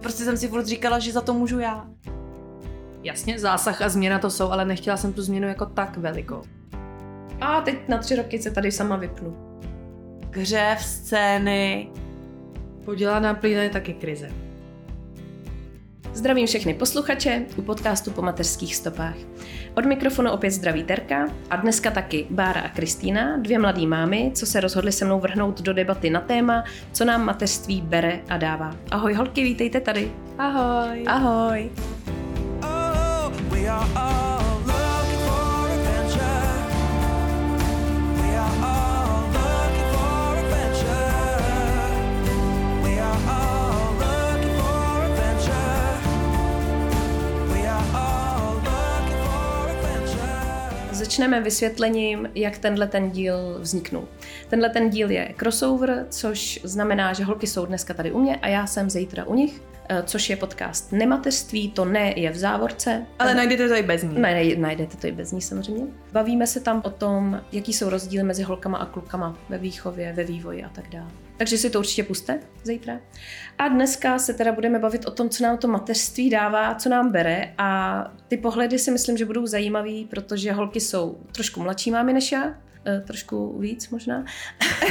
Prostě jsem si furt říkala, že za to můžu já. Jasně, zásah a změna to jsou, ale nechtěla jsem tu změnu jako tak velikou. A teď na tři roky se tady sama vypnu. Křev, scény. Podělaná plína je taky krize. Zdravím všechny posluchače u podcastu po mateřských stopách. Od mikrofonu opět zdraví Terka a dneska taky Bára a Kristýna, dvě mladé mámy, co se rozhodly se mnou vrhnout do debaty na téma, co nám mateřství bere a dává. Ahoj holky, vítejte tady. Ahoj. Ahoj. Oh, we are all Začneme vysvětlením, jak tenhle ten díl vzniknul. Tenhle ten díl je crossover, což znamená, že holky jsou dneska tady u mě a já jsem zítra u nich, eh, což je podcast Nemateřství, to ne je v závorce. Ale najdete to i bez ní. Ne, najdete to i bez ní samozřejmě. Bavíme se tam o tom, jaký jsou rozdíly mezi holkama a klukama ve výchově, ve vývoji a tak dále. Takže si to určitě puste zítra. A dneska se teda budeme bavit o tom, co nám to mateřství dává, co nám bere a ty pohledy si myslím, že budou zajímavý, protože holky jsou trošku mladší mámy než já, eh, trošku víc možná.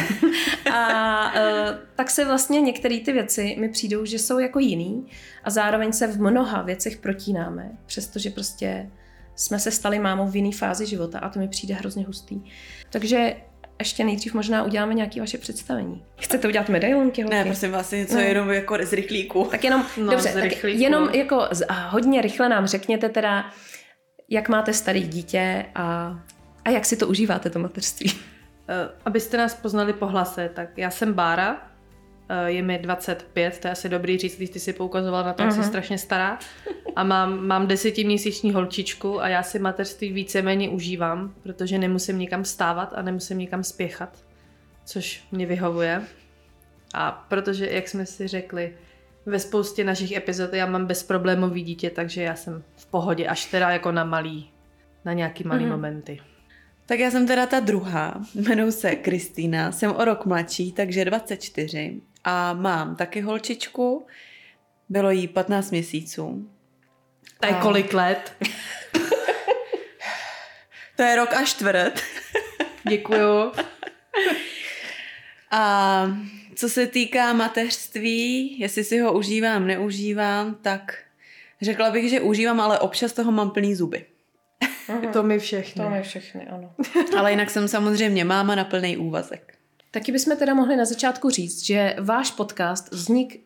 a eh, tak se vlastně některé ty věci mi přijdou, že jsou jako jiný a zároveň se v mnoha věcech protínáme, přestože prostě jsme se stali mámou v jiné fázi života a to mi přijde hrozně hustý. Takže ještě nejdřív možná uděláme nějaké vaše představení. Chcete udělat medailonky, holky? Ne, prosím vás, něco Ne. jenom jako z rychlíku. Tak jenom, No, no, dobře, z tak rychlíku. jenom jako z, a hodně rychle nám řekněte teda, jak máte starý dítě a, a jak si to užíváte, to mateřství. Eh, Abyste nás poznali po hlase, tak já jsem Bára, je mi 25, to je asi dobrý říct, když ty si poukazovala na to, jak jsi Mhm. strašně stará. A mám, mám desetiměsíční holčičku a já si mateřství víceméně užívám, protože nemusím nikam stávat a nemusím nikam spěchat, což mě vyhovuje. A protože, jak jsme si řekli, ve spoustě našich epizod já mám bezproblémový dítě, takže já jsem v pohodě, až teda jako na malý, na nějaký malý Mhm. momenty. Tak já jsem teda ta druhá, jmenuji se Kristýna, jsem o rok mladší, takže 24 a mám taky holčičku, bylo jí 15 měsíců. To je A- kolik let? To je rok a čtvrt. Děkuju. A co se týká mateřství, jestli si ho užívám, neužívám, tak řekla bych, že užívám, ale občas toho mám plný zuby. To mi všechny. To my všechny, ano. Ale jinak jsem samozřejmě máma na plný úvazek. Taky bychom teda mohli na začátku říct, že váš podcast vznik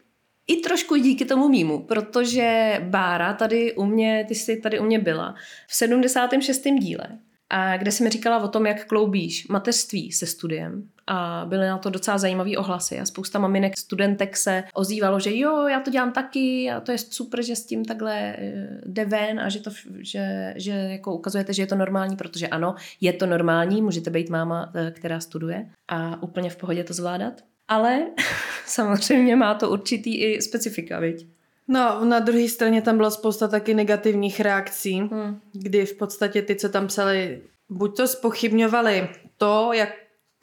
i trošku díky tomu mýmu, protože Bára tady u mě, ty jsi tady u mě byla v 76. díle, kde jsi mi říkala o tom, jak kloubíš mateřství se studiem a byly na to docela zajímavé ohlasy a spousta maminek, studentek se ozývalo, že jo, já to dělám taky a to je super, že s tím takhle eh, jde ven a že, to, že, že jako ukazujete, že je to normální, protože ano, je to normální, můžete být máma, eh, která studuje a úplně v pohodě to zvládat. Ale samozřejmě má to určitý i specifika, viď? No, na druhé straně tam bylo spousta taky negativních reakcí, Hmm. kdy v podstatě ty, co tam psali, buď to spochybňovali to, jak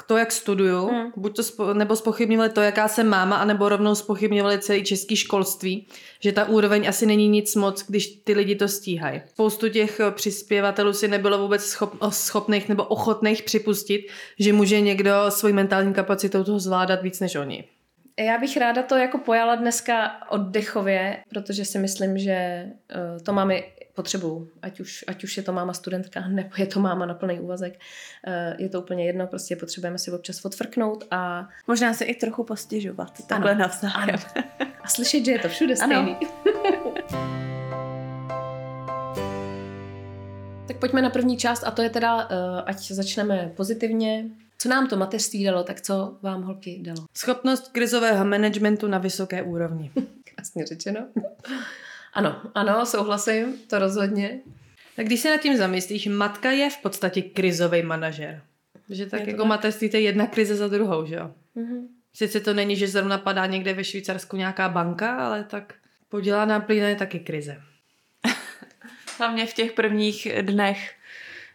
to, jak studuju, Hmm. buď to spo, nebo spochybňovali to, jaká jsem máma, anebo rovnou spochybňovali celý český školství, že ta úroveň asi není nic moc, když ty lidi to stíhají. Spoustu těch eh, přispěvatelů si nebylo vůbec schop, schopných nebo ochotných připustit, že může někdo svojí mentální kapacitou toho zvládat víc než oni. Já bych ráda to jako pojala dneska oddechově, protože si myslím, že uh, to máme potřebu, ať už, ať už je to máma studentka, nebo je to máma na plný úvazek. Uh, je to úplně jedno, prostě potřebujeme si občas odfrknout a, Možná se i trochu postěžovat, takhle Ano, navzájem. ano. a slyšet, že je to všude Ano. stejný. tak pojďme na první část a to je teda, uh, ať začneme pozitivně. Co nám to mateřství dalo, tak co vám holky dalo? Schopnost krizového managementu na vysoké úrovni. Krásně řečeno. Ano, ano, souhlasím, to rozhodně. Tak když se nad tím zamyslíš, matka je v podstatě krizový manažer. Že tak Je jako tak. mateřství to je jedna krize za druhou, že jo? Mhm. Sice to není, že zrovna padá někde ve Švýcarsku nějaká banka, ale tak podělaná plína je taky krize. Hlavně v těch prvních dnech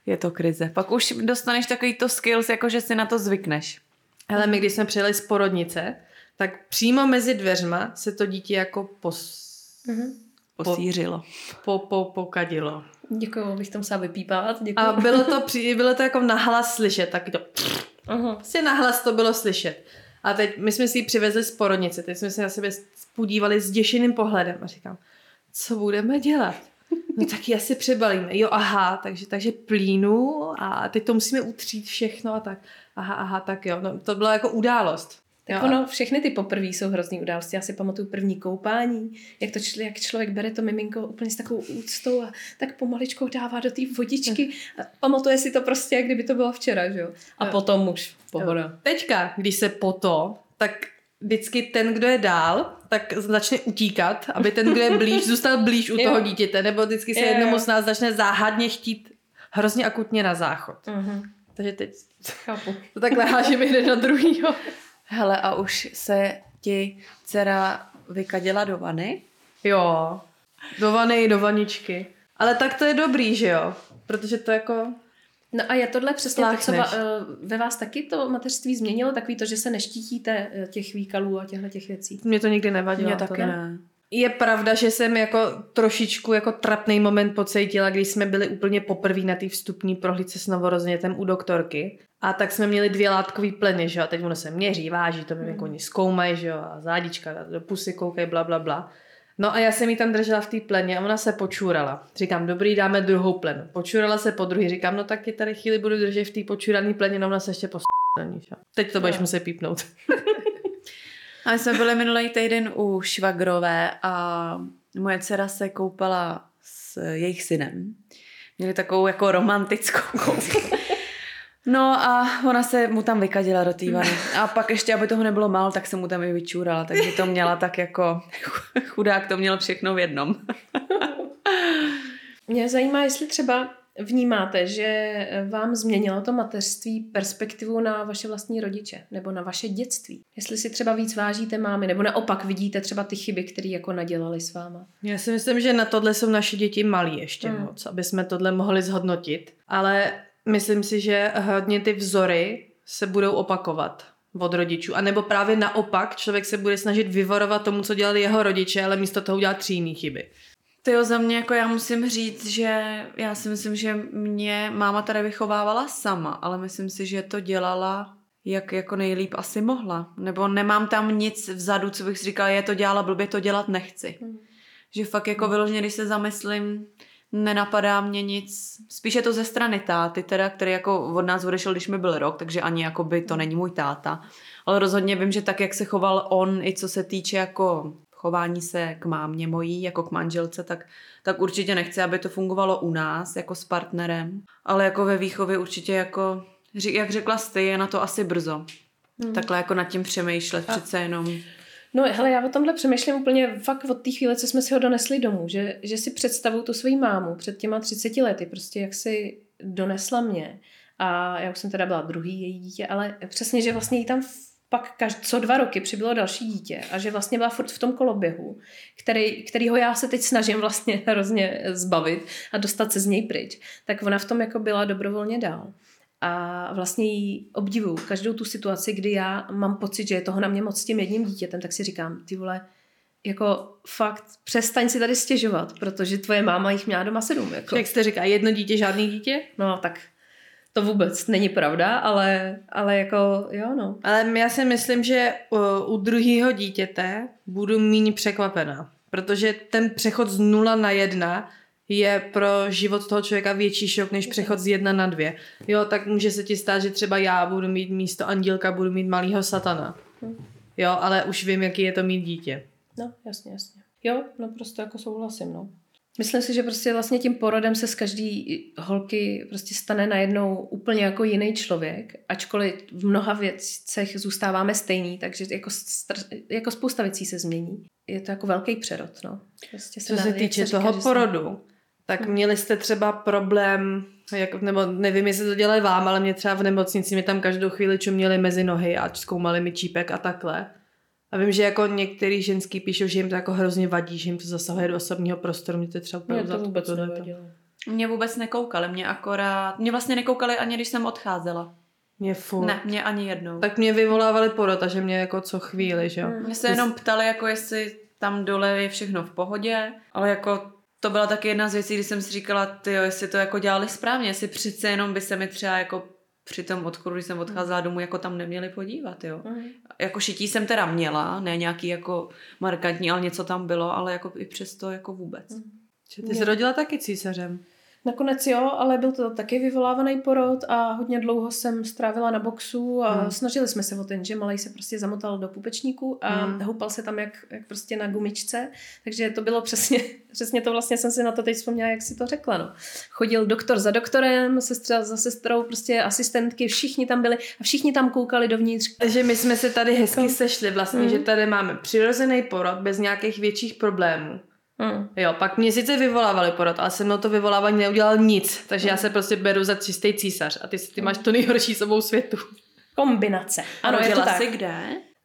je to krize. Pak už dostaneš takový to skills, jako že si na to zvykneš. Ale my, když jsme přijeli z porodnice, tak přímo mezi dveřma se to dítě jako pos... Mhm. Posířilo. Po, po, pokadilo. Děkuju, bych to musela vypípávat. Děkuju. A bylo to, při, bylo to jako nahlas slyšet, taky to Aha. prostě nahlas to bylo slyšet. A teď my jsme si ji přivezli z porodnice, teď jsme se na sebe podívali s děšeným pohledem a říkám, co budeme dělat? No tak ji asi přebalíme. Jo, aha, takže, takže plínu a teď to musíme utřít všechno a tak. Aha, aha, tak jo. No, to byla jako událost. Tak jo, ono, všechny ty poprví jsou hrozný události. Já si pamatuju první koupání, jak, to čl- jak člověk bere to miminko úplně s takovou úctou a tak pomaličkou dává do té vodičky. A pamatuje si to prostě, jak kdyby to bylo včera, že jo? A Jo. potom už pohoda. Teďka, když se poto, tak vždycky ten, kdo je dál, tak začne utíkat, aby ten, kdo je blíž, zůstal blíž u toho dítěte, nebo vždycky se Jo, jo. jednomu z nás začne záhadně chtít hrozně akutně na záchod. Mhm. Takže teď Chápu. to takhle hážeme jeden na druhýho. Hele, a už se ti dcera vykadila do vany? Jo, do vany, do vaničky. Ale tak to je dobrý, že jo? Protože to jako... No a je tohle přesně to, co eh, ve vás taky to mateřství změnilo? Takový to, že se neštítíte eh, těch výkalů a těchto těch věcí? Mě to nikdy nevadilo. To taky ne. Je pravda, že jsem jako trošičku jako trapný moment pocítila, když jsme byli úplně poprvé na té vstupní prohlídce s novorozenětem u doktorky. A tak jsme měli dvě látkový pleny, že jo, a teď ono se měří, váží, to mi jako oni zkoumají, že jo, a zádička, do pusy koukají, bla, bla, bla. No a já jsem ji tam držela v té pleně a ona se počůrala. Říkám, dobrý, dáme druhou plenu. Počůrala se po druhý, říkám, no tak je tady chvíli budu držet v té počůrané pleně, no ona se ještě pos... Teď to budeš muset pípnout. A my jsme byli minulý týden u švagrové a moje dcera se koupala s jejich synem. Měli takovou jako romantickou koupku. No a ona se mu tam vykadila do té vany. A pak ještě, aby toho nebylo málo, tak se mu tam i vyčůrala. Takže to měla tak jako chudák to měl všechno v jednom. Mě zajímá, jestli třeba vnímáte, že vám změnilo to mateřství perspektivu na vaše vlastní rodiče nebo na vaše dětství. Jestli si třeba víc vážíte mámy, nebo naopak vidíte třeba ty chyby, které jako nadělali s váma. Já si myslím, že na tohle jsou naši děti malí ještě Mm. moc, aby jsme tohle mohli zhodnotit. Ale myslím si, že hodně ty vzory se budou opakovat od rodičů. A nebo právě naopak, člověk se bude snažit vyvarovat tomu, co dělali jeho rodiče, ale místo toho udělat tři jiný chyby. Ty za mě, jako já musím říct, že já si myslím, že mě máma tady vychovávala sama, ale myslím si, že to dělala jak jako nejlíp asi mohla. Nebo nemám tam nic vzadu, co bych si říkala, je to dělala blbě, to dělat nechci. Hmm. Že fakt jako vyloženě, když se zamyslím, nenapadá mě nic. Spíš je to ze strany táty, teda, který jako od nás odešel, když mi byl rok, takže ani jako by to není můj táta. Ale rozhodně vím, že tak, jak se choval on, i co se týče jako chování se k mámě mojí, jako k manželce, tak, tak určitě nechci, aby to fungovalo u nás, jako s partnerem. Ale jako ve výchově určitě jako, jak řekla ty, je na to asi brzo. Hmm. Takhle jako nad tím přemýšlet A- přece jenom. No hele, já o tomhle přemýšlím úplně fakt od té chvíle, co jsme si ho donesli domů, že, že si představuju tu svoji mámu před těma 30 lety, prostě jak si donesla mě. A já už jsem teda byla druhý její dítě, ale přesně, že vlastně jí tam pak každ- co dva roky přibylo další dítě a že vlastně byla furt v tom koloběhu, který, kterýho já se teď snažím vlastně hrozně zbavit a dostat se z něj pryč, tak ona v tom jako byla dobrovolně dál. A vlastně jí obdivuju každou tu situaci, kdy já mám pocit, že je toho na mě moc s tím jedním dítětem, tak si říkám, ty vole, jako fakt přestaň si tady stěžovat, protože tvoje máma jich měla doma sedm. Jako. Jak jste říká, jedno dítě, žádný dítě? No tak to vůbec není pravda, ale, ale jako jo no. Ale já si myslím, že u, u druhého dítěte budu méně překvapená, protože ten přechod z nula na jedna je pro život toho člověka větší šok, než přechod z jedna na dvě. Jo, tak může se ti stát, že třeba já budu mít místo andílka, budu mít malýho satana. Jo, ale už vím, jaký je to mít dítě. No, jasně, jasně. Jo, no prostě jako souhlasím, no. Myslím si, že prostě vlastně tím porodem se z každý holky prostě stane najednou úplně jako jiný člověk, ačkoliv v mnoha věcech zůstáváme stejný, takže jako, str- jako spousta věcí se změní. Je to jako velký přerod, no. Prostě Co dá- se týče říká, toho se- porodu, tak měli jste třeba problém, jak, nebo nevím, jestli to dělali vám, ale mě třeba v nemocnici mi tam každou chvíli čuměli mezi nohy a zkoumali mi čípek a takhle. A vím, že jako některý ženský píšou, že jim to jako hrozně vadí, že jim to zasahuje do osobního prostoru. Mě to třeba Mě úplně to vůbec nevadilo. Mě vůbec nekoukali, mě akorát, mě vlastně nekoukali ani když jsem odcházela. Mě furt. Ne, mě ani jednou. Tak mě vyvolávali porod, a že mě jako co chvíli, že jo. Hmm. Mě se jenom ptali, jako jestli tam dole je všechno v pohodě, ale jako to byla taky jedna z věcí, kdy jsem si říkala, ty jestli to jako dělali správně, jestli přece jenom by se mi třeba jako při tom odchodu, když jsem odcházela domů, jako tam neměli podívat, jo. Mhm. Jako šití jsem teda měla, ne nějaký jako markantní, ale něco tam bylo, ale jako i přesto jako vůbec. Že ty jsi rodila taky císařem. Nakonec jo, ale byl to taky vyvolávaný porod a hodně dlouho jsem strávila na boxu a Hmm. hmm. snažili jsme se o ten, že malej se prostě zamotal do pupečníku a Hmm. hmm. houpal se tam jak, jak prostě na gumičce, takže to bylo přesně, přesně to vlastně jsem si na to teď vzpomněla, jak si to řekla, no. Chodil doktor za doktorem, sestra za sestrou, prostě asistentky, všichni tam byli a všichni tam koukali dovnitř. Takže my jsme se tady hezky Jako- sešli vlastně, Mm. že tady máme přirozený porod bez nějakých větších problémů. Hmm. Jo, pak mě sice vyvolávali porod, ale se mnou to vyvolávání neudělal nic, takže já se prostě beru za čistý císař a ty, ty máš to nejhorší s obou světu. Kombinace. Ano, je to tak. jsi kde?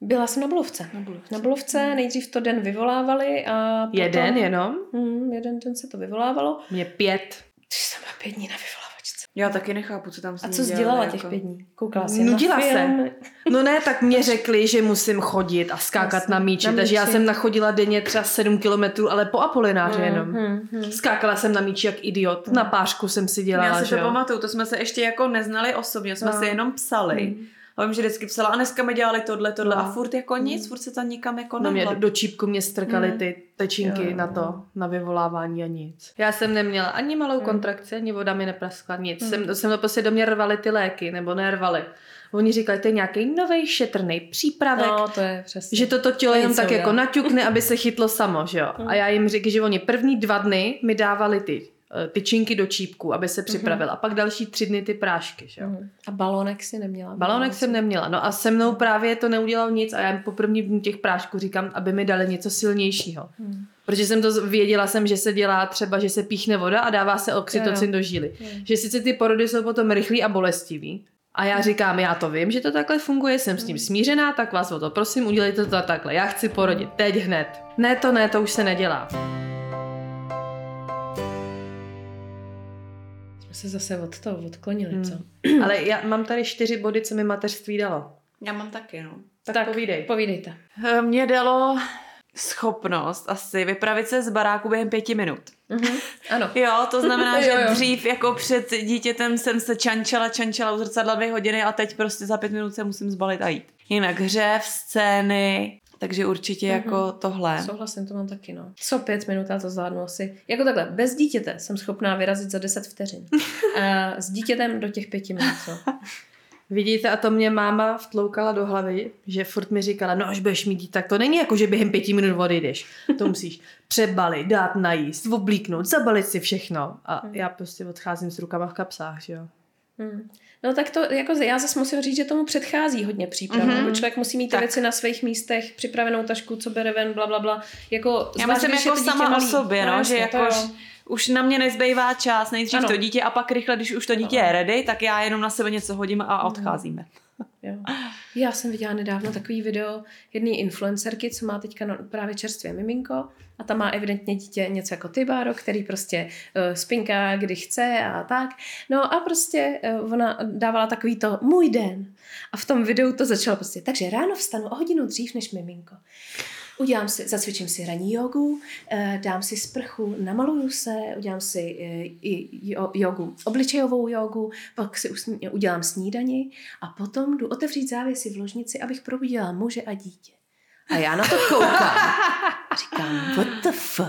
Byla jsem na Bolovce. Na Bulovce. Na Bolovce nejdřív to den vyvolávali a potom... Jeden jenom, Hmm, jeden den se to vyvolávalo. mě pět. Ty jsem byla pět dní na vyvolávačce. Já taky nechápu, co tam s A co jsi dělala jako. těch pět dní? Koukala jsi Nudila na se. No ne, tak mě řekli, že musím chodit a skákat Jasně, na míči, na takže já míči. jsem nachodila denně třeba 7 kilometrů, ale po Apolináři jenom. Hmm, hmm. Skákala jsem na míči jak idiot, na pášku jsem si dělala, Já si to jo. pamatuju, to jsme se ještě jako neznali osobně, jsme No. si jenom psali. Hmm. A vím, že vždycky psala, a dneska mi dělali tohle, tohle No. a furt jako nic, furt se tam nikam jako No mě do čípku mě strkaly Mm. ty tečinky Jo. na to, na vyvolávání a nic. Já jsem neměla ani malou Mm. kontrakci, ani voda mi nepraskla, nic. Mm. Jsem, jsem to prostě do mě rvali ty léky, nebo nervali. Oni říkali, to je nějaký nový šetrný přípravek, No, to je přesně. že toto tělo jenom tak jako naťukne, aby se chytlo samo, že jo. Mm. A já jim říkám, že oni první dva dny mi dávali ty tyčinky do čípku, aby se připravila. A pak další tři dny ty prášky, že jo. Mhm. A balónek si neměla? Balonek jsem neměla, no a se mnou právě to neudělal nic a já jim po první dní těch prášků říkám, aby mi dali něco silnějšího. Hmm. Protože jsem to věděla jsem, že se dělá třeba, že se píchne voda a dává se oxytocin do žíly. Jo. Že sice ty porody jsou potom rychlý a bolestivý. A já říkám, já to vím, že to takhle funguje, jsem s tím smířená, tak vás o to prosím, udělejte to takhle. Já chci porodit, teď hned. Ne, to ne, to už se nedělá. Se zase od toho odklonili, Hmm. co? Ale já mám tady čtyři body, co mi mateřství dalo. Já mám taky, no. Tak, tak povídej. Povídejte. Eh, Mě dalo schopnost asi vypravit se z baráku během pěti minut. Mhm. Ano. Jo, to znamená, že Jo, jo. dřív jako před dítětem jsem se čančala, čančala u zrcadla dvě hodiny a teď prostě za pět minut se musím zbalit a jít. Jinak hřev, scény, takže určitě Mhm. jako tohle. Souhlasím, to mám taky, no. Co pět minut, já to zvládnu asi. Jako takhle, bez dítěte jsem schopná vyrazit za 10 vteřin. A s dítětem do těch pěti minut, co? Vidíte, a to mě máma vtloukala do hlavy, že furt mi říkala, no až budeš mít dítě, tak to není jako, že během pěti minut odejdeš. To musíš přebalit, dát najíst, oblíknout, zabalit si všechno. A já prostě odcházím s rukama v kapsách, že jo. Hmm. No tak to, jako já zase musím říct, že tomu předchází hodně příprav. Mhm. Mm-hmm. Nebo člověk musí mít ty Tak. věci na svých místech, připravenou tašku, co bere ven, bla, bla, bla. Jako, Já myslím jako sama o sobě, no, jasně, že jako už na mě nezbývá čas, nejdřív Ano. to dítě a pak rychle, když už to dítě je ready, tak já jenom na sebe něco hodím a odcházíme. Já jsem viděla nedávno takový video jedné influencerky, co má teďka no, právě čerstvě miminko a ta má evidentně dítě něco jako ty, Báro, který prostě uh, spinká, kdy chce a tak. No a prostě uh, ona dávala takový to můj den. A v tom videu to začalo prostě, takže ráno vstanu o hodinu dřív než miminko. Udělám si, zacvičím si ranní jogu, eh, dám si sprchu, namaluju se, udělám si eh, i jo- jogu, obličejovou jogu, pak si udělám snídani a potom jdu otevřít závěsy v ložnici, abych probudila muže a dítě. A já na to koukám. A říkám, what the f?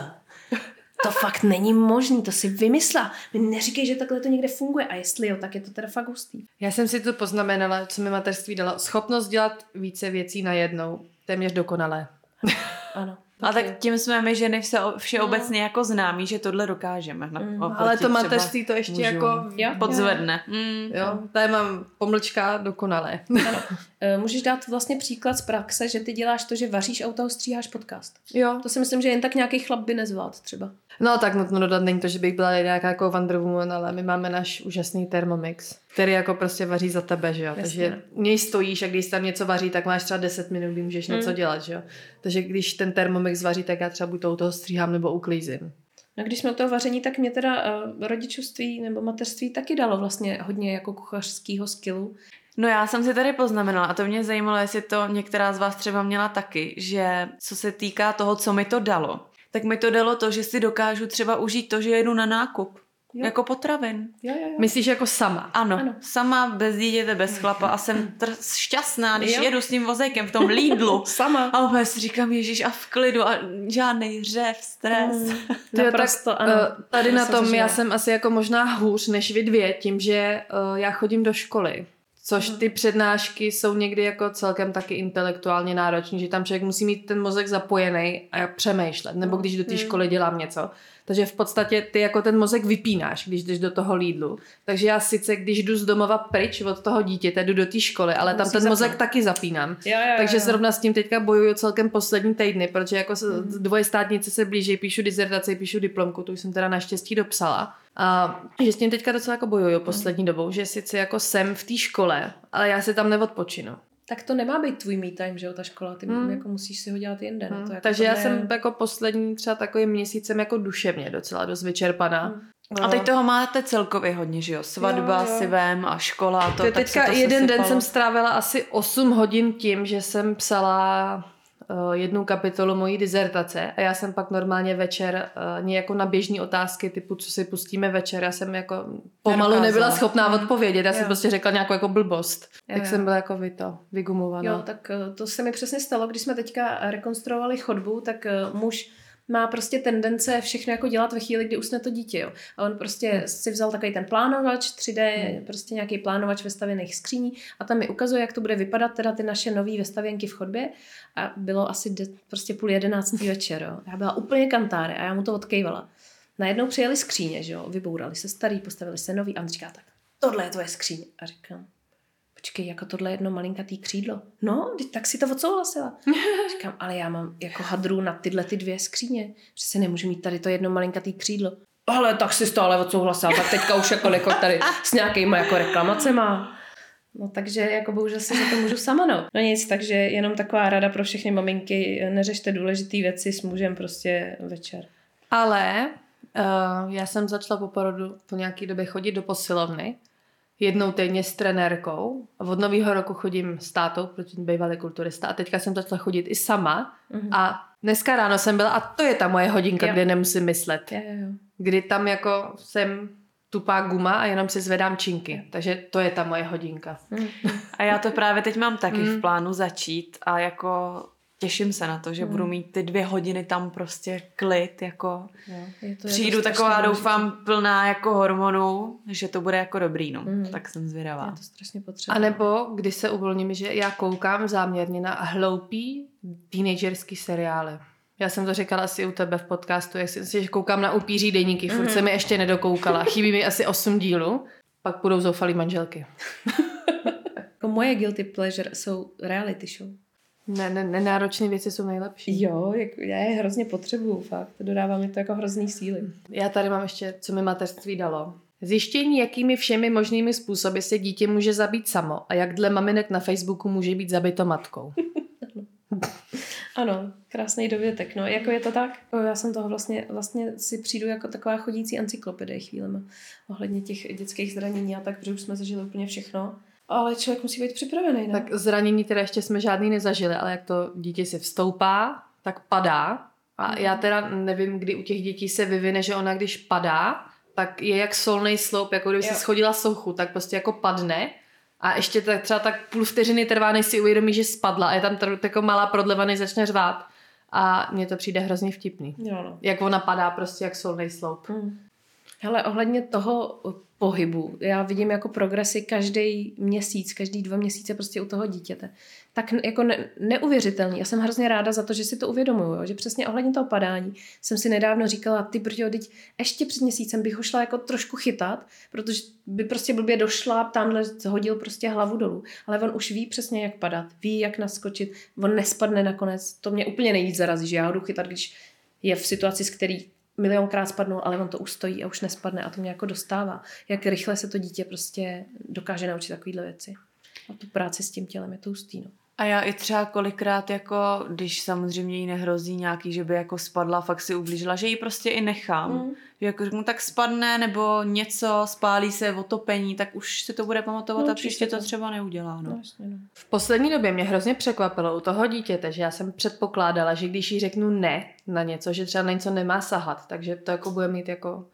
To fakt není možný, to si vymyslela. Mi neříkej, že takhle to někde funguje a jestli jo, tak je to teda fakt hustý. Já jsem si to poznamenala, co mi mateřství dalo. Schopnost dělat více věcí najednou. Téměř dokonalé. Ano. A tak tím jsme my ženy vše, všeobecně jako známí, že tohle dokážeme. Na, Mm. Ale to mateřství to ještě mužům. jako... Jo? podzvedne. Mm. Jo, tady mám pomlčka dokonalé. Ano. Eh, Můžeš dát vlastně příklad z praxe, že ty děláš to, že vaříš a u toho stříháš podcast. Jo. To si myslím, že jen tak nějaký chlap by nezvlád třeba. No tak nutno dodat, není to, že bych byla nějaká jako Wonder Woman, ale my máme náš úžasný Thermomix, který jako prostě vaří za tebe, že jo. Jasně. Takže u něj stojíš a když tam něco vaří, tak máš třeba 10 minut, kdy můžeš něco Mm. dělat, že jo. Takže když ten Thermomix vaří, tak já třeba buď to u toho stříhám nebo uklízím. No když jsme u toho vaření, tak mě teda uh, rodičovství nebo mateřství taky dalo vlastně hodně jako kuchařského skillu. No já jsem si tady poznamenala a to mě zajímalo, jestli to některá z vás třeba měla taky, že co se týká toho, co mi to dalo, tak mi to dalo to, že si dokážu třeba užít to, že jedu na nákup. Jo. Jako potravin. Jo, jo, jo. Myslíš jako sama? Ano, Ano. ano, sama bez dítěte, bez chlapa a jsem tr- šťastná, když Jo. jedu s tím vozejkem v tom Lidlu. Sama. A úplně si říkám, ježíš, a v klidu a žádný řev, stres. Mm, Jo, Naprosto, tak, ano. eh, Tady To na tom zažila. já jsem asi jako možná hůř než vy dvě, tím, že uh, já chodím do školy. Což Mhm. ty přednášky jsou někdy jako celkem taky intelektuálně náročný, že tam člověk musí mít ten mozek zapojený a přemýšlet, nebo když do té Mhm. školy dělám něco. Takže v podstatě ty jako ten mozek vypínáš, když jdeš do toho lídlu. Takže já sice, když jdu z domova pryč od toho dítěte, jdu do té školy, ale tam Musíš ten mozek zapnout. taky zapínám. Jo, jo, jo, Takže jo. zrovna s tím teďka bojuju celkem poslední týdny, protože jako Mhm. dvoje státnice se blíží, píšu dizertaci, píšu diplomku, tu už jsem teda naštěstí dopsala. A že s tím teďka docela jako bojuju poslední dobou, že sice jako jsem v té škole, ale já si tam neodpočinu. Tak to nemá být tvůj me time, že jo, ta škola. Ty Hmm. jako musíš si ho dělat jinde. No, Hmm. to jako Takže já tohle jsem je- jako poslední třeba takovým měsícem jako duševně docela dost vyčerpaná. Hmm. A teď toho máte celkově hodně, že jo? Svatba, Jo, jo. si vem a škola a to, To tak teďka se to jeden den sesypalo. jsem strávila asi 8 hodin tím, že jsem psala jednu kapitolu mojí dizertace a já jsem pak normálně večer uh, nějako na běžní otázky typu, co si pustíme večer, já jsem jako pomalu Nedokázala. nebyla schopná odpovědět, já jsem Jo. prostě řekla nějakou jako blbost. Jo, tak jo. jsem byla jako vy to, vygumovaná. Jo, tak eh, to se mi přesně stalo, když jsme teďka rekonstruovali chodbu, tak eh, muž má prostě tendence všechno jako dělat ve chvíli, kdy usne to dítě. Jo. A on prostě si vzal takový ten plánovač 3D, prostě nějaký plánovač vestavěných skříní a tam mi ukazuje, jak to bude vypadat teda ty naše nové vestavěnky v chodbě a bylo asi de, prostě půl jedenáctý večer. Jo. Já byla úplně kantáre a já mu to odkejvala. Najednou přijeli skříně, že jo, vybourali se starý, postavili se nový a on říká tak, tohle je tvoje skříně. A říkám, počkej, jako tohle jedno malinkatý křídlo. No, tak si to odsouhlasila. Říkám, ale já mám jako hadru na tyhle ty dvě skříně. Přece nemůžu mít tady to jedno malinkatý křídlo. Ale tak si to ale odsouhlasila, tak teďka už jako jako tady s nějakýma jako reklamacema. No takže jako bohužel si za to můžu sama, no. No nic, takže jenom taková rada pro všechny maminky, neřešte důležité věci s mužem prostě večer. Ale uh, já jsem začala po porodu po nějaký době chodit do posilovny. Jednou týdně s trenérkou. Od nového roku chodím s tátou, protože bývalý kulturista. A teďka jsem začala chodit i sama. Mhm. A dneska ráno jsem byla, a to je ta moje hodinka, Jo. kde nemusím myslet. Jo, jo. Kdy tam jako jsem tupá guma a jenom si zvedám činky. Takže to je ta moje hodinka. Mhm. A já to právě teď mám taky Mm. v plánu začít a jako těším se na to, že Mm. budu mít ty dvě hodiny tam prostě klid, jako Je to, je přijdu to strašně taková, důležitý. doufám, plná jako hormonů, že to bude jako dobrý, no. Mm. Tak jsem zvědavá. Je to strašně potřeba. A nebo když se uvolním, že já koukám záměrně na hloupý teenagerský seriály. Já jsem to říkala asi u tebe v podcastu, jak si, že koukám na upíří deníky, furt Mhm. se mi ještě nedokoukala. Chybí mi asi 8 dílů, pak budou zoufalý manželky. Jako moje guilty pleasure jsou reality show. Ne, ne, nenáročné věci jsou nejlepší. Jo, jak, já je hrozně potřebuju, fakt. Dodává mi to jako hrozný síly. Já tady mám ještě, co mi mateřství dalo. Zjištění, jakými všemi možnými způsoby se dítě může zabít samo a jak dle maminek na Facebooku může být zabito matkou. Ano, krásný dovětek. No, jako je to tak? Já jsem toho vlastně, vlastně si přijdu jako taková chodící encyklopedie chvílema ohledně těch dětských zranění a tak, protože už jsme zažili úplně všechno. Ale člověk musí být připravený, no. Tak zranění teda ještě jsme žádný nezažili, ale jak to dítě si vstoupá, tak padá. A Mhm. já teda nevím, kdy u těch dětí se vyvine, že ona když padá, tak je jak solný sloup, jako kdyby Jo. si schodila souchu, tak prostě jako padne. A ještě tak třeba tak půl vteřiny trvá, než si uvědomí, že spadla a je tam tr- jako malá prodleva, než začne řvát. A mně to přijde hrozně vtipný. Jo, no. Jak ona padá prostě jak solný sloup. Hmm. Hele, ohledně toho pohybu, já vidím jako progresy každý měsíc, každý dva měsíce prostě u toho dítěte. Tak jako ne, neuvěřitelný. Já jsem hrozně ráda za to, že si to uvědomuju, jo? že přesně ohledně toho padání jsem si nedávno říkala, ty brďo, teď ještě před měsícem bych ho šla jako trošku chytat, protože by prostě blbě došla, tamhle hodil prostě hlavu dolů. Ale on už ví přesně, jak padat, ví, jak naskočit, on nespadne nakonec. To mě úplně nejvíc zarazí, že já ho jdu chytat, když je v situaci, z který milionkrát spadnul, ale on to ustojí a už nespadne a to mě jako dostává. Jak rychle se to dítě prostě dokáže naučit takovýhle věci. A tu práci s tím tělem je to hustý, no. A já i třeba kolikrát jako, když samozřejmě jí nehrozí nějaký, že by jako spadla, fakt si ublížila, že ji prostě i nechám. Mm. Že jako řeknu, tak spadne nebo něco, spálí se otopení, tak už si to bude pamatovat No, a příště to to. třeba neudělá. No. No, jasně, no. V poslední době mě hrozně překvapilo u toho dítěte, že já jsem předpokládala, že když jí řeknu ne na něco, že třeba na něco nemá sahat, takže to jako bude mít jako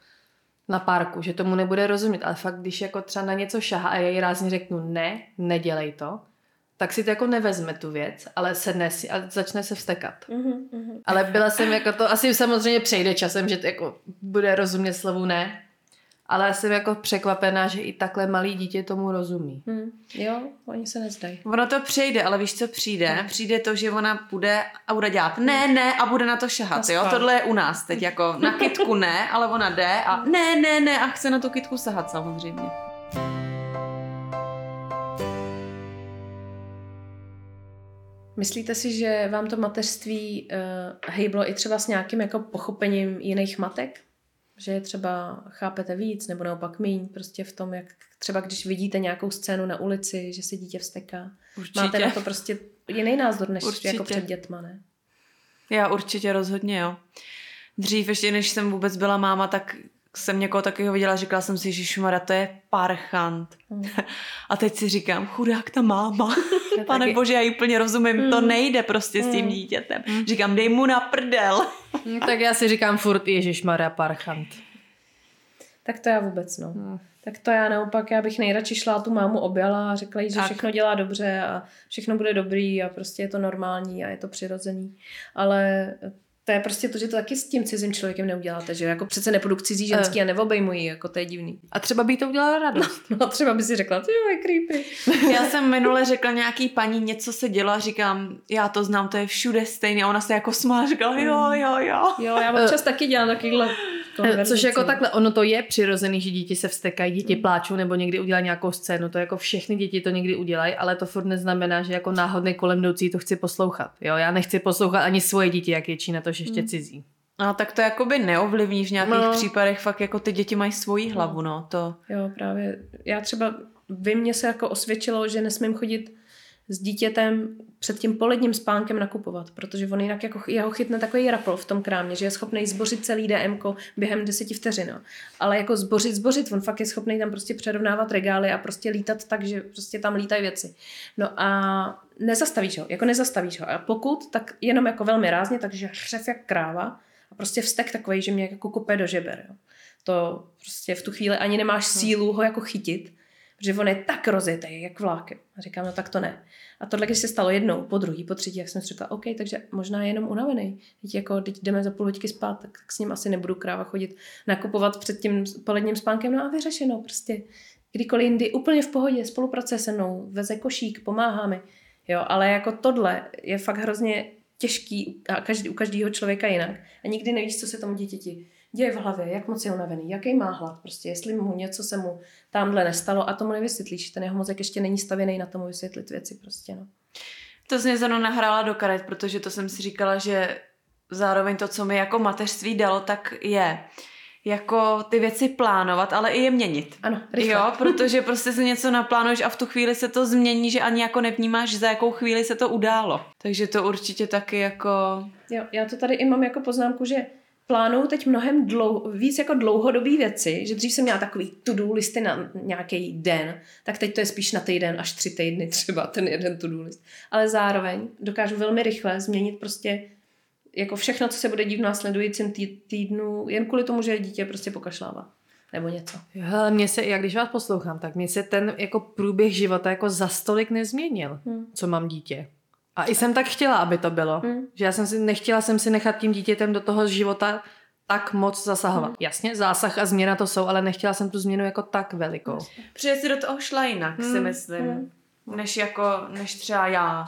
na parku, že tomu nebude rozumět, ale fakt, když jako třeba na něco šahá a já jí rázně řeknu ne, nedělej to, tak si to jako nevezme tu věc, ale sedne si a začne se vstekat. Mhm, mhm. Ale byla jsem jako to, asi samozřejmě přejde časem, že to jako bude rozumět slovu ne, ale jsem jako překvapená, že i takhle malý dítě tomu rozumí. Hm, Jo, oni se nezdají. Ono to přejde, ale víš, co přijde? Přijde to, že ona bude a bude dělat ne, ne a bude na to šahat, jo? Tohle je u nás teď, jako na kitku ne, ale ona jde a ne, ne, ne a chce na tu kitku sahat samozřejmě. Myslíte si, že vám to mateřství uh, hejblo i třeba s nějakým jako pochopením jiných matek? Že je třeba chápete víc, nebo naopak míň, prostě v tom, jak třeba když vidíte nějakou scénu na ulici, že se dítě vsteká. Určitě. Máte na to prostě jiný názor, než Určitě. jako před dětma, ne? Já určitě rozhodně, jo. Dřív, ještě než jsem vůbec byla máma, tak jsem někoho takového viděla, říkala jsem si, že šmara, to je parchant. Hmm. A teď si říkám, chudák ta máma. Pane taky. bože, já jí úplně rozumím, to Mm. nejde prostě s tím Mm. dítětem. Říkám, dej mu na prdel. Hm, tak já si říkám furt Ježíš Maria Parchant. Tak to já vůbec, no. Hmm. Tak to já naopak, já bych nejradši šla tu mámu objala a řekla jí, že Tak. všechno dělá dobře a všechno bude dobrý a prostě je to normální a je to přirozený. Ale to je prostě to, že to taky s tím cizím člověkem neuděláte, že jo? jako přece nepůjdu k cizí ženský a neobejmuji, jako to je divný. A třeba by jí to udělala radost. No a třeba by si řekla, ty jo, je creepy. Já jsem minule řekla nějaký paní, něco se dělo a říkám, já to znám, to je všude stejné. A ona se jako smála, říkala, jo, jo, jo. Jo, já občas taky dělám takovýhle Eh, Což jako takhle, ono to je přirozený, že děti se vstekají, děti pláčou nebo někdy udělají nějakou scénu, to jako všechny děti to někdy udělají, ale to furt neznamená, že jako náhodný kolem jdoucí to chci poslouchat. Jo, já nechci poslouchat ani svoje děti, jak je na to ještě cizí. A tak to jakoby neovlivní v nějakých No. případech, fakt jako ty děti mají svoji hlavu, no, to... Jo, právě. Já třeba, vy mě se jako osvědčilo, že nesmím chodit s dítětem před tím poledním spánkem nakupovat, protože on jinak jako jeho chytne takový rapol v tom krámě, že je schopný zbořit celý DM během deseti vteřin. jo. Ale jako zbořit, zbořit, on fakt je schopný tam prostě přerovnávat regály a prostě lítat tak, že prostě tam lítají věci. No a nezastavíš ho, jako nezastavíš ho. A pokud, tak jenom jako velmi rázně, takže hřev jak kráva a prostě vztek takový, že mě jako kope do žeber. Jo. To prostě v tu chvíli ani nemáš sílu ho jako chytit, protože on je tak rozjetý, jak vlákem. A říkám, no tak to ne. A tohle, když se stalo jednou, po druhý, po třetí, jak jsem si řekla, OK, takže možná je jenom unavený. Teď jako, teď jdeme za půl hoďky spát, tak, tak, s ním asi nebudu kráva chodit nakupovat před tím poledním spánkem. No a vyřešeno prostě. Kdykoliv jindy, úplně v pohodě, spolupracuje se mnou, veze košík, pomáhá mi. Jo, ale jako tohle je fakt hrozně těžký a každý, u každého člověka jinak. A nikdy nevíš, co se tomu dítěti děje v hlavě, jak moc je unavený, jaký má hlad, prostě jestli mu něco se mu tamhle nestalo a tomu nevysvětlíš. Ten jeho mozek ještě není stavěný na tomu vysvětlit věci prostě, no. To jsi mě zrovna nahrála do karet, protože to jsem si říkala, že zároveň to, co mi jako mateřství dalo, tak je jako ty věci plánovat, ale i je měnit. Ano, rychle. Jo, protože prostě se něco naplánuješ a v tu chvíli se to změní, že ani jako nevnímáš, za jakou chvíli se to událo. Takže to určitě taky jako... Jo, já to tady i mám jako poznámku, že plánuju teď mnohem dlou, víc jako dlouhodobý věci, že dřív jsem měla takový to-do listy na nějaký den, tak teď to je spíš na týden až tři týdny třeba ten jeden to-do list. Ale zároveň dokážu velmi rychle změnit prostě jako všechno, co se bude dít v následujícím tý- týdnu, jen kvůli tomu, že dítě prostě pokašlává. Nebo něco. Hele, mně se, jak když vás poslouchám, tak mně se ten jako průběh života jako za stolik nezměnil, Hmm. co mám dítě. A i jsem tak chtěla, aby to bylo. Hmm. Že já jsem si, nechtěla jsem si nechat tím dítětem do toho života tak moc zasahovat. Hmm. Jasně, zásah a změna to jsou, ale nechtěla jsem tu změnu jako tak velikou. Protože si do toho šla jinak, si Hmm, myslím, hmm. než jako, než třeba já.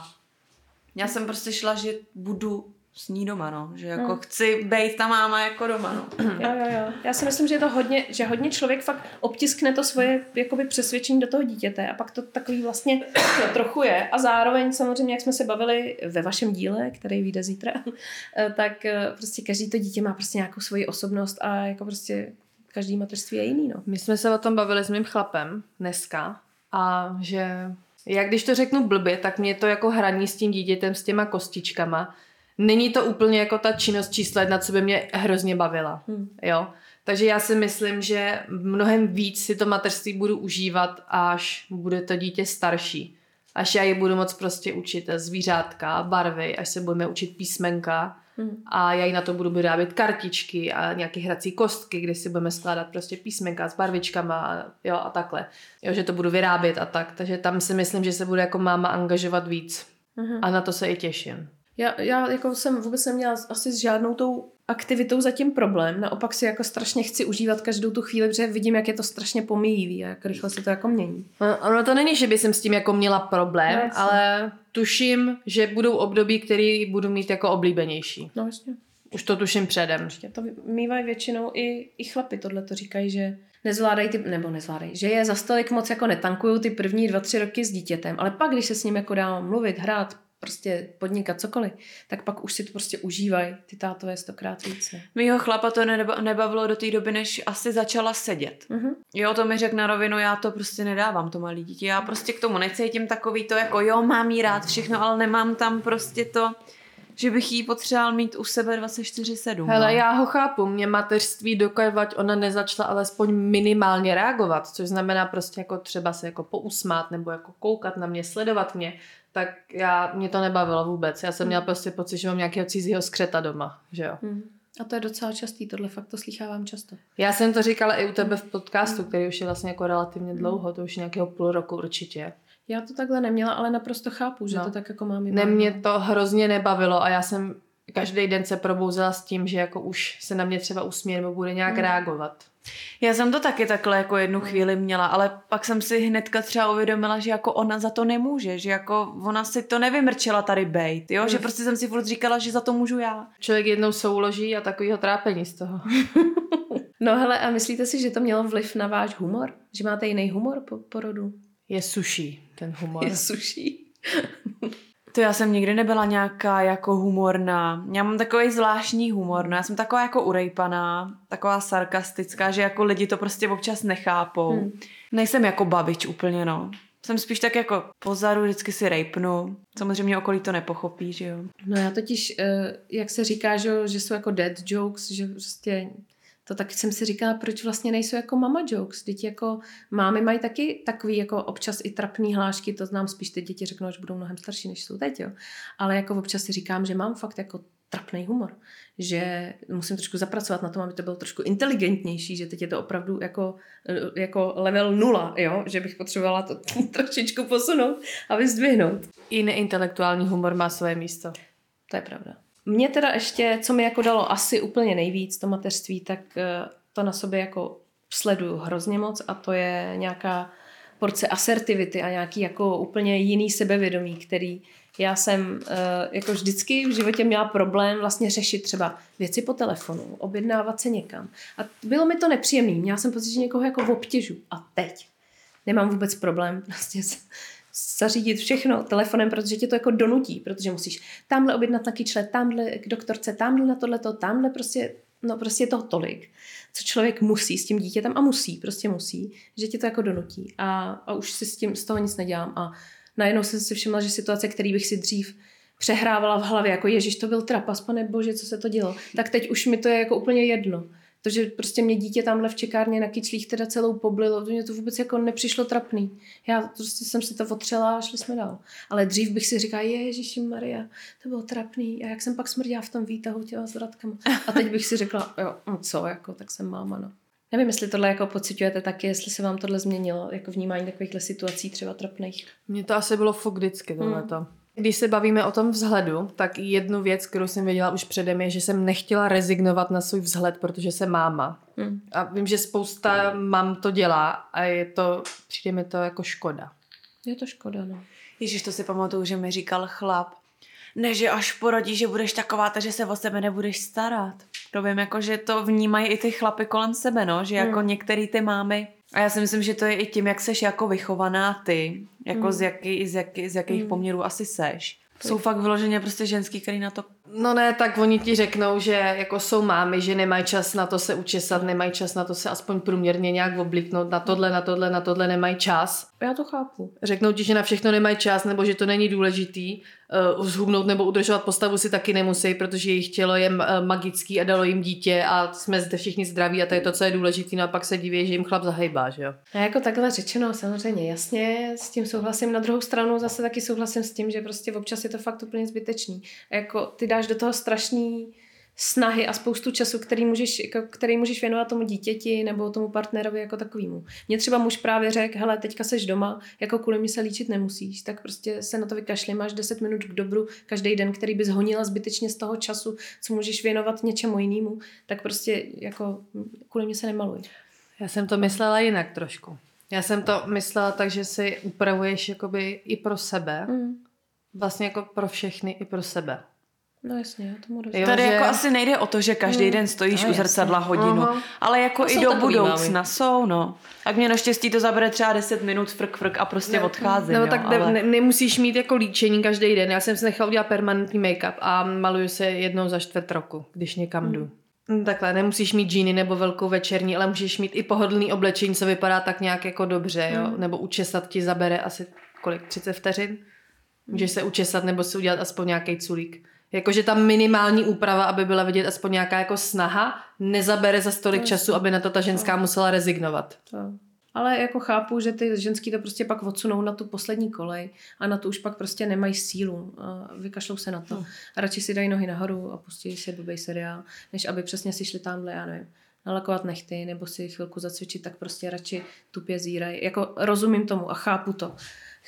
Já jsem prostě šla, že budu s ní doma, no. Že jako Hmm. chci být ta máma jako doma, no. Jo, jo, jo. Já si myslím, že je to hodně, že hodně člověk fakt obtiskne to svoje jakoby přesvědčení do toho dítěte a pak to takový vlastně trochu je. A zároveň samozřejmě, jak jsme se bavili ve vašem díle, který vyjde zítra, eh, tak eh, prostě každý to dítě má prostě nějakou svoji osobnost a jako prostě každý mateřství je jiný, no. My jsme se o tom bavili s mým chlapem dneska a že Já když to řeknu blbě, tak mě to jako hraní s tím dítětem, s těma kostičkama. Není to úplně jako ta činnost číslo jedna, co by mě hrozně bavila. Hmm. Jo? Takže já si myslím, že mnohem víc si to mateřství budu užívat, až bude to dítě starší. Až já je budu moc prostě učit zvířátka, barvy, až se budeme učit písmenka Hmm. a já jí na to budu vyrábět kartičky a nějaké hrací kostky, kde si budeme skládat prostě písmenka s barvičkama a, jo, a takhle. Jo, že to budu vyrábět a tak. Takže tam si myslím, že se bude jako máma angažovat víc. Mhm. A na to se i těším. Já, já jako jsem vůbec neměla asi s žádnou tou aktivitou zatím problém. Naopak si jako strašně chci užívat každou tu chvíli, protože vidím, jak je to strašně pomíjivý a jak rychle se to jako mění. No, ono to není, že by jsem s tím jako měla problém, No, ale tuším, že budou období, které budu mít jako oblíbenější. No jasně. Už to tuším předem. Určitě to mývají většinou i, i chlapy, tohle to říkají, že nezvládají ty, nebo nezvládají, že je za stolik moc jako netankují ty první dva, tři roky s dítětem, ale pak, když se s ním jako dá mluvit, hrát, prostě podnikat cokoliv, tak pak už si to prostě užívají ty tátové stokrát víc. ne? Mýho chlapa to neba- nebavilo do té doby, než asi začala sedět. Mhm. Jo, to mi řekl na rovinu, já to prostě nedávám, to malý dítě. Já prostě k tomu necítím takový to, jako jo, mám jí rád všechno, ale nemám tam prostě to, že bych jí potřeboval mít u sebe 24-7. Hele, no. já ho chápu, mě mateřství, dokud ona nezačala alespoň minimálně reagovat, což znamená prostě jako třeba se jako pousmát nebo jako koukat na mě, sledovat mě, tak já, mě to nebavilo vůbec. Já jsem měla prostě pocit, že mám nějakého cizího skřeta doma, že jo. Mhm. A to je docela častý, tohle fakt to slychávám často. Já jsem to říkala i u tebe v podcastu, který už je vlastně jako relativně dlouho, to už nějakého půl roku určitě. Já to takhle neměla, ale naprosto chápu, že No. to tak jako mám Ne, mě to hrozně nebavilo a já jsem každý den se probouzela s tím, že jako už se na mě třeba usměje nebo bude nějak Mm. reagovat. Já jsem to taky takhle jako jednu chvíli měla, ale pak jsem si hnedka třeba uvědomila, že jako ona za to nemůže, že jako ona si to nevymrčela tady bejt, jo? Mm. že prostě jsem si furt říkala, že za to můžu já. Člověk jednou souloží a takovýho trápení z toho. No hele, a myslíte si, že to mělo vliv na váš humor? Že máte jiný humor po porodu? Je suší ten humor. Je suší. To já jsem nikdy nebyla nějaká jako humorná. Já mám takový zvláštní humor, no já jsem taková jako urejpaná, taková sarkastická, že jako lidi to prostě občas nechápou. Hmm. Nejsem jako babič úplně, no. Jsem spíš tak jako pozadu, vždycky si rejpnu. Samozřejmě okolí to nepochopí, že jo. No já totiž, eh, jak se říká, že, že jsou jako dead jokes, že prostě to taky jsem si říkala, proč vlastně nejsou jako mama jokes. Teď jako mámy mají taky takový jako občas i trapný hlášky, to znám spíš ty děti řeknou, že budou mnohem starší, než jsou teď, jo. Ale jako občas si říkám, že mám fakt jako trapný humor. Že musím trošku zapracovat na tom, aby to bylo trošku inteligentnější, že teď je to opravdu jako, eh, jako level nula, jo? že bych potřebovala to trošičku posunout a vyzdvihnout. I neintelektuální humor má své místo. To je pravda. Mně teda ještě, co mi jako dalo asi úplně nejvíc to mateřství, tak eh, to na sobě jako sleduju hrozně moc a to je nějaká porce asertivity a nějaký jako úplně jiný sebevědomí, který já jsem eh, jako vždycky v životě měla problém vlastně řešit třeba věci po telefonu, objednávat se někam. A bylo mi to nepříjemné. Měla jsem pocit, že někoho jako obtěžu. A teď nemám vůbec problém vlastně zařídit všechno telefonem, protože tě to jako donutí, protože musíš tamhle objednat na kyčle, tamhle k doktorce, tamhle na tohleto, tamhle prostě, no prostě je toho tolik, co člověk musí s tím dítětem a musí, prostě musí, že tě to jako donutí a, a už si s tím z toho nic nedělám a najednou jsem si všimla, že situace, který bych si dřív přehrávala v hlavě, jako ježiš, to byl trapas, pane bože, co se to dělo, tak teď už mi to je jako úplně jedno. To, že prostě mě dítě tamhle v čekárně na kyčlích teda celou poblilo, to mě to vůbec jako nepřišlo trapný. Já prostě jsem si to otřela a šli jsme dál. Ale dřív bych si říkala, Ježíši Maria, to bylo trapný. A jak jsem pak smrděla v tom výtahu těla s vratkama. A teď bych si řekla, jo, no co, jako, tak jsem máma, no. Nevím, jestli tohle jako pocitujete taky, jestli se vám tohle změnilo, jako vnímání takovýchhle situací třeba trapných. Mně to asi bylo fakt vždycky tohleto. Když se bavíme o tom vzhledu, tak jednu věc, kterou jsem věděla už předem, je, že jsem nechtěla rezignovat na svůj vzhled, protože jsem máma. Hmm. A vím, že spousta mám to dělá a je to, přijde mi to jako škoda. Je to škoda, no. Ježíš, to si pamatuju, že mi říkal chlap, ne, že až porodíš, že budeš taková, takže se o sebe nebudeš starat. To vím, jako, že to vnímají i ty chlapy kolem sebe, no, že jako Hmm. některý ty mámy, a já si myslím, že to je i tím, jak seš jako vychovaná ty, jako Hmm. z, jaký, z, jaký, z jakých Hmm. poměrů asi seš. Jsou fakt vyloženě prostě ženský, který na to No ne, tak oni ti řeknou, že jako jsou mámy, že nemají čas na to se učesat, nemají čas na to se aspoň průměrně nějak oblíknout, na tohle, na tohle, na tohle nemají čas. Já to chápu. Řeknou ti, že na všechno nemají čas, nebo že to není důležitý. Uh, zhubnout nebo udržovat postavu si taky nemusí, protože jejich tělo je uh, magický a dalo jim dítě a jsme zde všichni zdraví a to je to, co je důležité. No a pak se diví, že jim chlap zahejbá, že jo? A jako takhle řečeno, samozřejmě, jasně, s tím souhlasím. Na druhou stranu zase taky souhlasím s tím, že prostě občas je to fakt úplně zbytečný. A jako ty dáš do toho strašný snahy a spoustu času, který můžeš, jako, který můžeš věnovat tomu dítěti nebo tomu partnerovi jako takovému. Mně třeba muž právě řekl, hele, teďka seš doma, jako kvůli mě se líčit nemusíš, tak prostě se na to vykašli, máš 10 minut k dobru každý den, který bys honila zbytečně z toho času, co můžeš věnovat něčemu jinému, tak prostě jako kvůli mě se nemaluj. Já jsem to myslela jinak trošku. Já jsem to myslela tak, že si upravuješ jakoby i pro sebe. Mm. Vlastně jako pro všechny i pro sebe. No jasně, já tomu rozumím. Tady že- jako asi nejde o to, že každý Hmm. den stojíš No, u zrcadla jasně. hodinu, Aha. ale jako To i do budoucna mámy. jsou, no. Tak mě naštěstí to zabere třeba 10 minut, frk, frk a prostě Ne- odcházím, Nebo jo, tak ale... ne, nemusíš mít jako líčení každý den. Já jsem si nechala udělat permanentní make-up a maluju se jednou za čtvrt roku, když někam jdu. Mm, Takhle, nemusíš mít džíny nebo velkou večerní, ale můžeš mít i pohodlný oblečení, co vypadá tak nějak jako dobře, jo? Nebo učesat ti zabere asi kolik, 30 vteřin? Můžeš se učesat nebo si udělat aspoň nějaký culík. Jakože ta minimální úprava, aby byla vidět aspoň nějaká jako snaha, nezabere za stolik času, aby na to ta ženská musela rezignovat. To. Ale jako chápu, že ty ženský to prostě pak odsunou na tu poslední kolej a na to už pak prostě nemají sílu. A vykašlou se na to. A radši si dají nohy nahoru a pustí si blbej seriál, než aby přesně si šli tamhle, já nevím, nalakovat nechty nebo si chvilku zacvičit, tak prostě radši tupě zírají. Jako rozumím tomu a chápu to.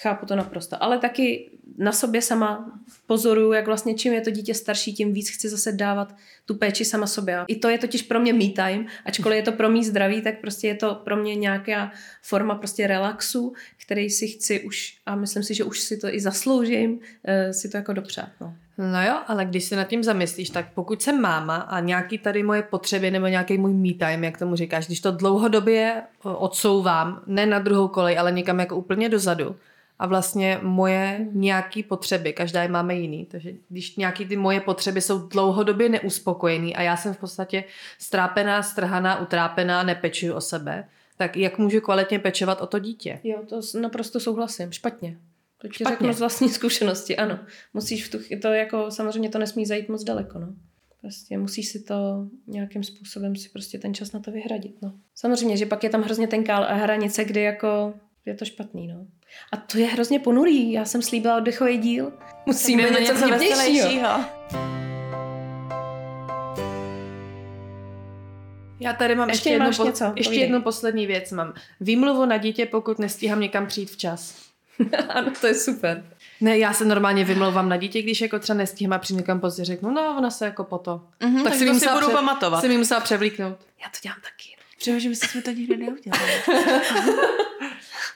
Chápu to naprosto. Ale taky na sobě sama pozoruju, jak vlastně čím je to dítě starší, tím víc chci zase dávat tu péči sama sobě. I to je totiž pro mě me time, ačkoliv je to pro mý zdraví, tak prostě je to pro mě nějaká forma prostě relaxu, který si chci už, a myslím si, že už si to i zasloužím, eh, si to jako dopřát. No. No jo, ale když se nad tím zamyslíš, tak pokud jsem máma a nějaký tady moje potřeby nebo nějaký můj me time, jak tomu říkáš, když to dlouhodobě o, odsouvám, ne na druhou kolej, ale někam jako úplně dozadu, a vlastně moje nějaký potřeby, každá je máme jiný, takže když nějaký ty moje potřeby jsou dlouhodobě neuspokojený a já jsem v podstatě strápená, strhaná, utrápená, nepečuju o sebe, tak jak můžu kvalitně pečovat o to dítě? Jo, to naprosto souhlasím. Špatně. To ti Špatně. řeknu z vlastní zkušenosti, ano. Musíš v tu, to jako, samozřejmě to nesmí zajít moc daleko, no. Prostě musíš si to nějakým způsobem si prostě ten čas na to vyhradit, no. Samozřejmě, že pak je tam hrozně tenká hranice, kdy jako je to špatný, no. A to je hrozně ponurý. Já jsem slíbila oddechový díl. Musíme něco vtipnějšího. veselějšího. Já tady mám Ještě ještě, jednu, po, něco? ještě Povídej. jednu poslední věc. Mám výmluvu na dítě, pokud nestíhám někam přijít včas. ano, to je super. Ne, já se normálně vymlouvám na dítě, když jako třeba nestíhám a přijdu někam pozdě, řeknu, no ona se jako po to. Mhm, tak mi to si musela budu pře- pamatovat. Si mi musela převlíknout. Já to dělám taky. Přemýšlím, jestli jsme to nikdy neudělali.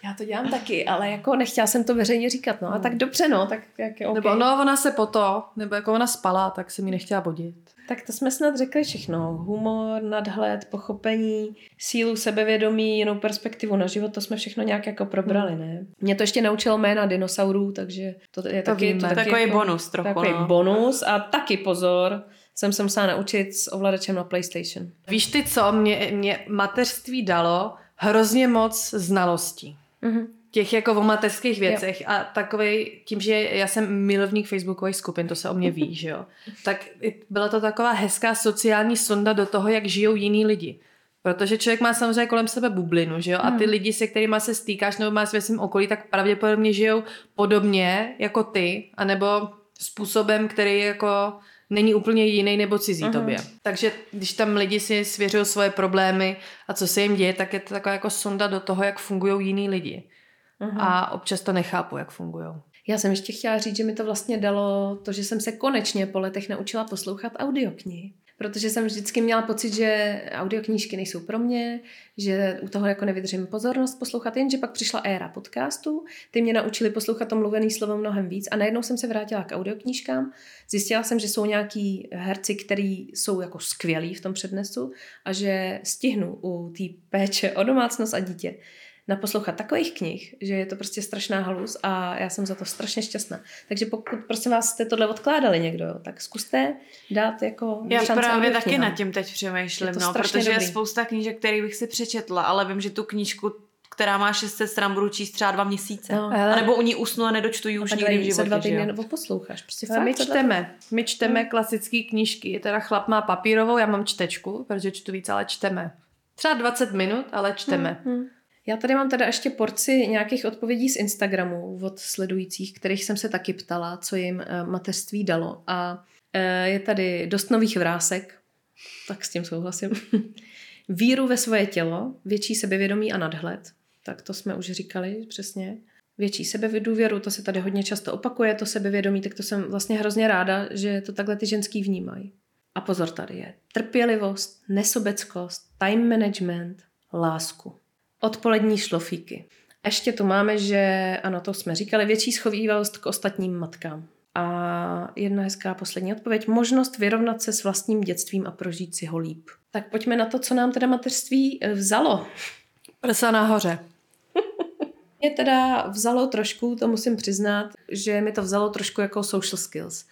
Já to dělám taky, ale jako nechtěla jsem to veřejně říkat, no. A tak dobře, no, tak jak je okay. Nebo no, ona se po to, nebo jako ona spala, tak se mi nechtěla bodit. Tak to jsme snad řekli všechno. Humor, nadhled, pochopení, sílu, sebevědomí, jinou perspektivu na život, to jsme všechno nějak jako probrali, ne? Mě to ještě naučilo jména dinosaurů, takže to je To taky, víme. to taky Takový jako, bonus trochu, Takový no. bonus a taky pozor, jsem se musela naučit s ovladačem na PlayStation. Víš ty co, mě, mě mateřství dalo hrozně moc znalostí. Mhm. těch jako o mateřských věcech jo. a takovej, tím, že já jsem milovník facebookových skupin, to se o mě ví, že jo, tak byla to taková hezká sociální sonda do toho, jak žijou jiní lidi. Protože člověk má samozřejmě kolem sebe bublinu, že jo, a ty lidi, se kterými se stýkáš nebo máš ve svém okolí, tak pravděpodobně žijou podobně jako ty, anebo způsobem, který jako není úplně jiný nebo cizí Mhm. tobě. Takže když tam lidi si svěřují svoje problémy a co se jim děje, tak je to taková jako sonda do toho, jak fungují jiní lidi. Mhm. A občas to nechápu, jak fungují. Já jsem ještě chtěla říct, že mi to vlastně dalo to, že jsem se konečně po letech naučila poslouchat audioknihy. Protože jsem vždycky měla pocit, že audioknížky nejsou pro mě, že u toho jako nevydržím pozornost poslouchat, jenže pak přišla éra podcastů, ty mě naučili poslouchat to mluvený slovo mnohem víc a najednou jsem se vrátila k audioknížkám. Zjistila jsem, že jsou nějaký herci, kteří jsou jako skvělí v tom přednesu a že stihnu u té péče o domácnost a dítě naposlouchat takových knih, že je to prostě strašná halus a já jsem za to strašně šťastná. Takže pokud prosím vás jste tohle odkládali někdo, tak zkuste dát jako Já šanci právě taky audioknihám. nad tím teď přemýšlím, Je no, strašně protože dobrý. je spousta knížek, které bych si přečetla, ale vím, že tu knížku, která má 600 stran, budu číst třeba dva měsíce. No. No. A nebo u ní usnu a nedočtu ji už nikdy v za dva životě. že týdny jo? nebo posloucháš. Prostě Ale fakt, my dva čteme. My čteme klasické knížky. Teda chlap má papírovou, já mám čtečku, protože čtu víc, ale čteme. Třeba 20 minut, ale čteme. Hmm. Já tady mám teda ještě porci nějakých odpovědí z Instagramu od sledujících, kterých jsem se taky ptala, co jim eh, mateřství dalo. A eh, je tady dost nových vrásek, tak s tím souhlasím. Víru ve svoje tělo, větší sebevědomí a nadhled. Tak to jsme už říkali přesně. Větší sebedůvěru, to se tady hodně často opakuje, to sebevědomí, tak to jsem vlastně hrozně ráda, že to takhle ty ženský vnímají. A pozor tady je. Trpělivost, nesobeckost, time management, lásku. Odpolední šlofíky. Ještě tu máme, že, ano, to jsme říkali, větší schovývalost k ostatním matkám. A jedna hezká poslední odpověď. Možnost vyrovnat se s vlastním dětstvím a prožít si ho líp. Tak pojďme na to, co nám teda mateřství eh, vzalo. Prsa nahoře. Mě teda vzalo trošku, to musím přiznat, že mi to vzalo trošku jako social skills.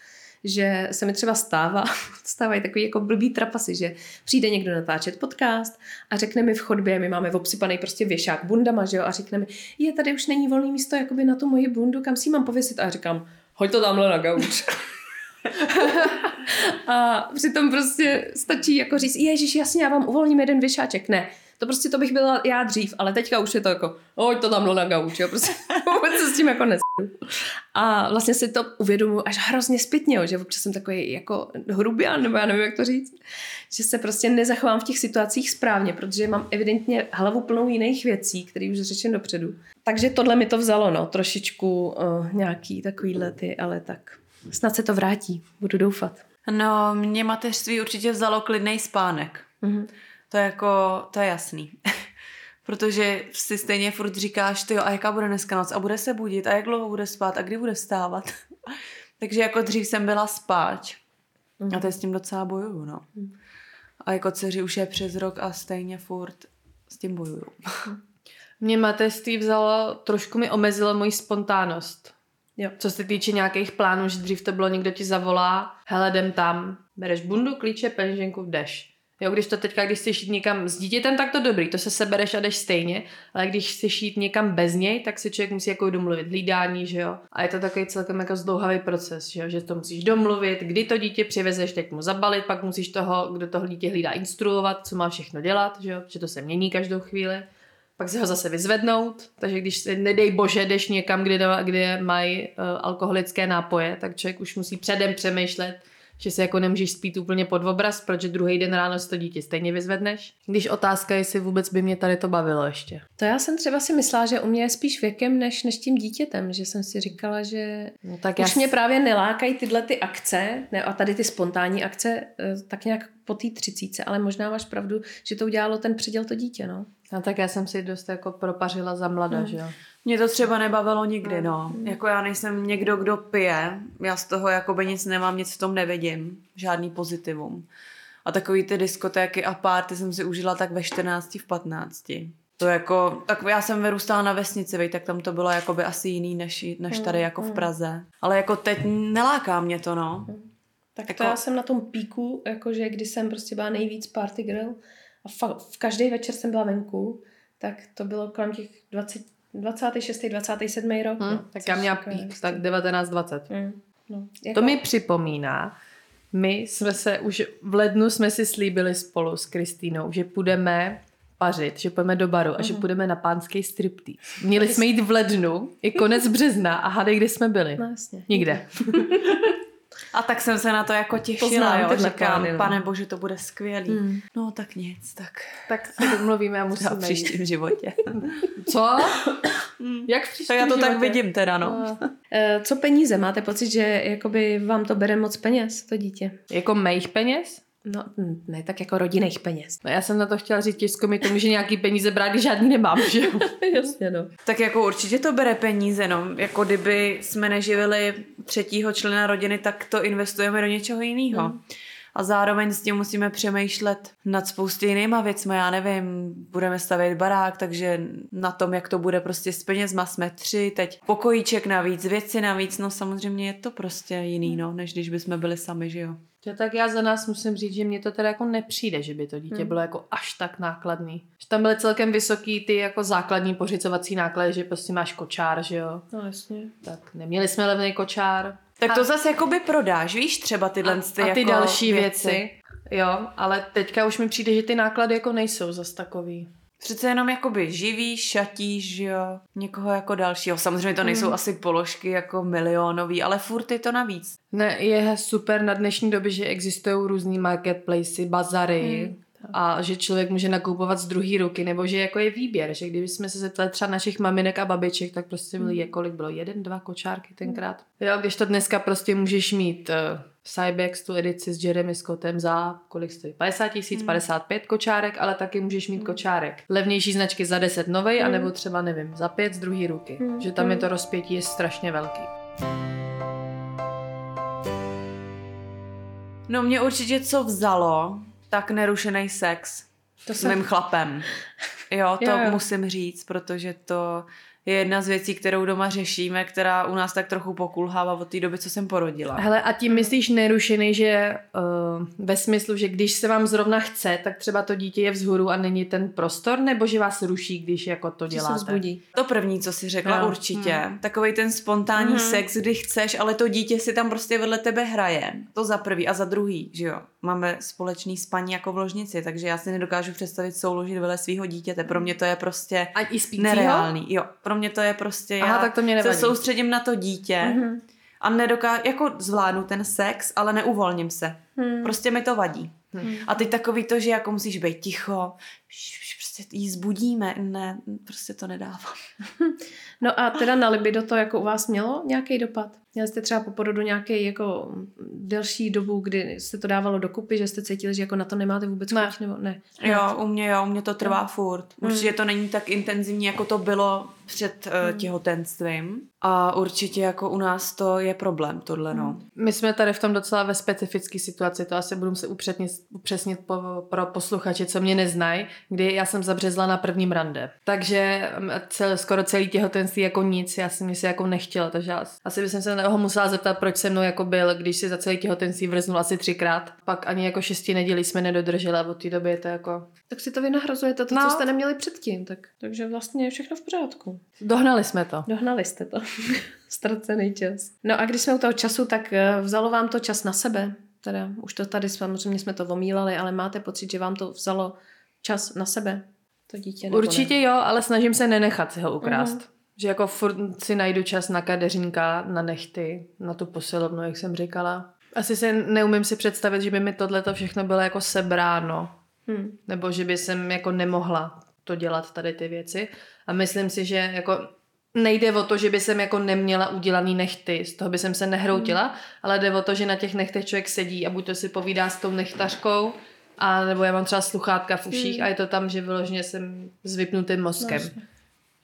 Že se mi třeba stává, stávají takový jako blbý trapasy, že přijde někdo natáčet podcast a řekne mi v chodbě, my máme obsypaný prostě věšák bundama, že jo, a řekne mi, je tady už není volný místo jakoby na tu moji bundu, kam si ji mám pověsit a říkám, hoď to tamhle na gauč. a přitom prostě stačí jako říct, ježiš, jasně, já vám uvolním jeden věšáček. Ne, to prostě to bych byla já dřív, ale teďka už je to jako, hoď to tam na gauč, jo, prostě vůbec se s tím jako nes. A vlastně si to uvědomuji až hrozně zpětně, jo, že občas jsem takový jako hrubián, nebo já nevím, jak to říct, že se prostě nezachovám v těch situacích správně, protože mám evidentně hlavu plnou jiných věcí, které už řečím dopředu. Takže tohle mi to vzalo, no, trošičku uh, nějaký takovýhle ty, ale tak snad se to vrátí, budu doufat. No, mě mateřství určitě vzalo klidnej spánek. Mhm. To je jako, to je jasný. Protože si stejně furt říkáš, ty a jaká bude dneska noc a bude se budit a jak dlouho bude spát a kdy bude stávat. Takže jako dřív jsem byla spáč. A teď s tím docela bojuju, no. A jako dceři už je přes rok a stejně furt s tím bojuju. Mě mateřství vzalo, trošku mi omezilo moji spontánnost. Jo. Co se týče nějakých plánů, že dřív to bylo, někdo ti zavolá, hele, jdem tam, bereš bundu, klíče, peněženku, jdeš. Jo, když to teďka, když chceš jít někam s dítětem, tak to dobrý, to se sebereš a jdeš stejně, ale když chceš jít někam bez něj, tak si člověk musí jako domluvit hlídání, že jo. A je to takový celkem jako zdlouhavý proces, že jo, že to musíš domluvit, kdy to dítě přivezeš, teď mu zabalit, pak musíš toho, kdo toho dítě hlídá, instruovat, co má všechno dělat, že jo, že to se mění každou chvíli. Pak si ho zase vyzvednout, takže když si, nedej bože, jdeš někam, kde, kde mají uh, alkoholické nápoje, tak člověk už musí předem přemýšlet, že se jako nemůžeš spít úplně pod obraz, protože druhý den ráno si to dítě stejně vyzvedneš. Když otázka je, jestli vůbec by mě tady to bavilo ještě. To já jsem třeba si myslela, že u mě je spíš věkem než, než tím dítětem, že jsem si říkala, že No, tak Už mě právě nelákají tyhle ty akce, ne, a tady ty spontánní akce, eh, tak nějak po té třicíce, ale možná máš pravdu, že to udělalo ten předěl to dítě, no. No, tak já jsem si dost jako propařila za mlada, Hmm. že jo. Mě to třeba nebavilo nikdy, no. Jako já nejsem někdo, kdo pije. Já z toho jakoby nic nemám, nic v tom nevidím. Žádný pozitivum. A takový ty diskotéky a párty jsem si užila tak ve 14, v 15. To jako, tak já jsem vyrůstala na vesnici, vej, tak tam to bylo jakoby asi jiný než, než tady jako v Praze. Ale jako teď neláká mě to, no. Tak Jako- to já jsem na tom píku, jakože kdy jsem prostě byla nejvíc party girl a fa- v každý večer jsem byla venku, tak to bylo kolem těch 20, 26. 27. rok. Hm, no, tak já měla pík, tak 19-20. Hm, no, jako, To mi připomíná, my jsme se už v lednu jsme si slíbili spolu s Kristýnou, že půjdeme pařit, že půjdeme do baru a že půjdeme na pánský striptease. Měli jsme jít v lednu, i konec března a hádej, kde jsme byli. No jasně. Nikde. A tak jsem se na to jako těšila, znám, jo. Říkám, plány, no. pane bože, to bude skvělý. Hmm. No tak nic, tak Tak se domluvíme a musíme v jít. příštím životě. Co? Jak v příštím tak já to tak životě? vidím teda, no. No. Eh, Co peníze? Máte pocit, že jakoby vám to bere moc peněz, to dítě? Jako mých peněz? No, ne, tak jako rodinných peněz. No já jsem na to chtěla říct, těžko mi to může nějaký peníze brát, když žádný nemám, že jo? Jasně, no. Tak jako určitě to bere peníze, no. Jako kdyby jsme neživili třetího člena rodiny, tak to investujeme do něčeho jiného. A zároveň s tím musíme přemýšlet nad spousty jinýma věcmi, já nevím, budeme stavět barák, takže na tom, jak to bude prostě s penězma, jsme tři, teď pokojíček navíc, věci navíc, no samozřejmě je to prostě jiný, no, než když bychom byli sami, že jo. Jo, tak já za nás musím říct, že mně to teda jako nepřijde, že by to dítě Hmm. bylo jako až tak nákladný. Že tam byly celkem vysoký ty jako základní pořizovací náklady, že prostě máš kočár, že jo. No jasně. Tak neměli jsme levný kočár. Tak to zase jakoby prodáš, víš, třeba tyhle ty, a ty jako další věci. věci. Jo, ale teďka už mi přijde, že ty náklady jako nejsou zas takový. Přece jenom jakoby živíš, šatíš, že jo, někoho jako dalšího. Samozřejmě to nejsou Mm. asi položky jako milionový, ale furt je to navíc. Ne, je super na dnešní době, že existují různý marketplacy, bazary Mm. A že člověk může nakupovat z druhé ruky, nebo že jako je výběr, že kdyby jsme se zeptali třeba našich maminek a babiček, tak prostě byly, Mm. kolik bylo, jeden, dva kočárky tenkrát. Jo, když to dneska prostě můžeš mít uh, Cybex, tu edici s Jeremy Scottem za, kolik stojí, 50 tisíc, Mm. 55 kočárek, ale taky můžeš mít kočárek. Levnější značky za 10 novej, Mm. anebo třeba, nevím, za 5 z druhé ruky. Mm. Že tam je Mm. to rozpětí je strašně velký. No mě určitě co vzalo, tak nerušený sex To s jsem... mým chlapem. Jo, to Jo, jo. musím říct, protože to je jedna z věcí, kterou doma řešíme, která u nás tak trochu pokulhává od té doby, co jsem porodila. Hele, a tím myslíš nerušený, že uh, ve smyslu, že když se vám zrovna chce, tak třeba to dítě je vzhůru a není ten prostor, nebo že vás ruší, když jako to Že se děláte? vzbudí. To první, co si řekla, Jo. určitě. Hmm. Takový ten spontánní Mhm. sex, kdy chceš, ale to dítě si tam prostě vedle tebe hraje. To za prvý. A za druhý, že jo, máme společný spaní jako v ložnici, takže já si nedokážu představit souložit vedle svého dítěte. Pro mě to je prostě A i spícího? nereálný. Jo, pro mě to je prostě, Aha, já tak to mě se soustředím na to dítě Mhm. a nedokážu, jako zvládnu ten sex, ale neuvolním se. Hmm. Prostě mi to vadí. Hmm. A teď takový to, že jako musíš být ticho, prostě jí zbudíme. Ne, prostě to nedávám. No a teda na libido to jako u vás mělo nějaký dopad? Měli jste třeba po porodu nějaký jako delší dobu, kdy se to dávalo dokupy, že jste cítili, že jako na to nemáte vůbec Ne. chuť, nebo ne? Jo, u mě jo, u mě to trvá Jo. furt. Mm. Určitě to není tak intenzivní, jako to bylo před uh, Mm. těhotenstvím. A určitě jako u nás to je problém, tohle no. My jsme tady v tom docela ve specifické situaci, to asi budu se upřesnit, upřesnit po, pro posluchače, co mě neznají, kdy já jsem zabřezla na prvním rande. Takže mm, cel, skoro celý těhotenství jako nic, já jsem si jako nechtěla, takže já, asi bych se ho musela zeptat, proč se mnou jako byl, když si za celý těhotenství vrznul asi třikrát. Pak ani jako šesti nedělí jsme nedodrželi a od té doby je to jako... Tak si to vynahrazujete, to, No. co jste neměli předtím. Tak, takže vlastně je všechno v pořádku. Dohnali jsme to. Dohnali jste to. Ztracený čas. No a když jsme u toho času, tak eh, vzalo vám to čas na sebe? Teda už to tady samozřejmě jsme to omílali, ale máte pocit, že vám to vzalo čas na sebe? To dítě Určitě ne? jo, ale snažím se nenechat si ho ukrást. Mhm. Že jako furt si najdu čas na kadeřínka, na nechty, na tu posilovnu, jak jsem říkala. Asi si neumím si představit, že by mi tohle to všechno bylo jako sebráno. Hm. Nebo že by jsem jako nemohla to dělat tady ty věci. A myslím si, že jako nejde o to, že by jsem jako neměla udělaný nechty, z toho by jsem se nehroutila, Hmm. ale jde o to, že na těch nechtech člověk sedí a buď to si povídá s tou nechtařkou, a nebo já mám třeba sluchátka v uších Hmm. a je to tam, že vyloženě jsem s vypnutým mozkem. Jasně.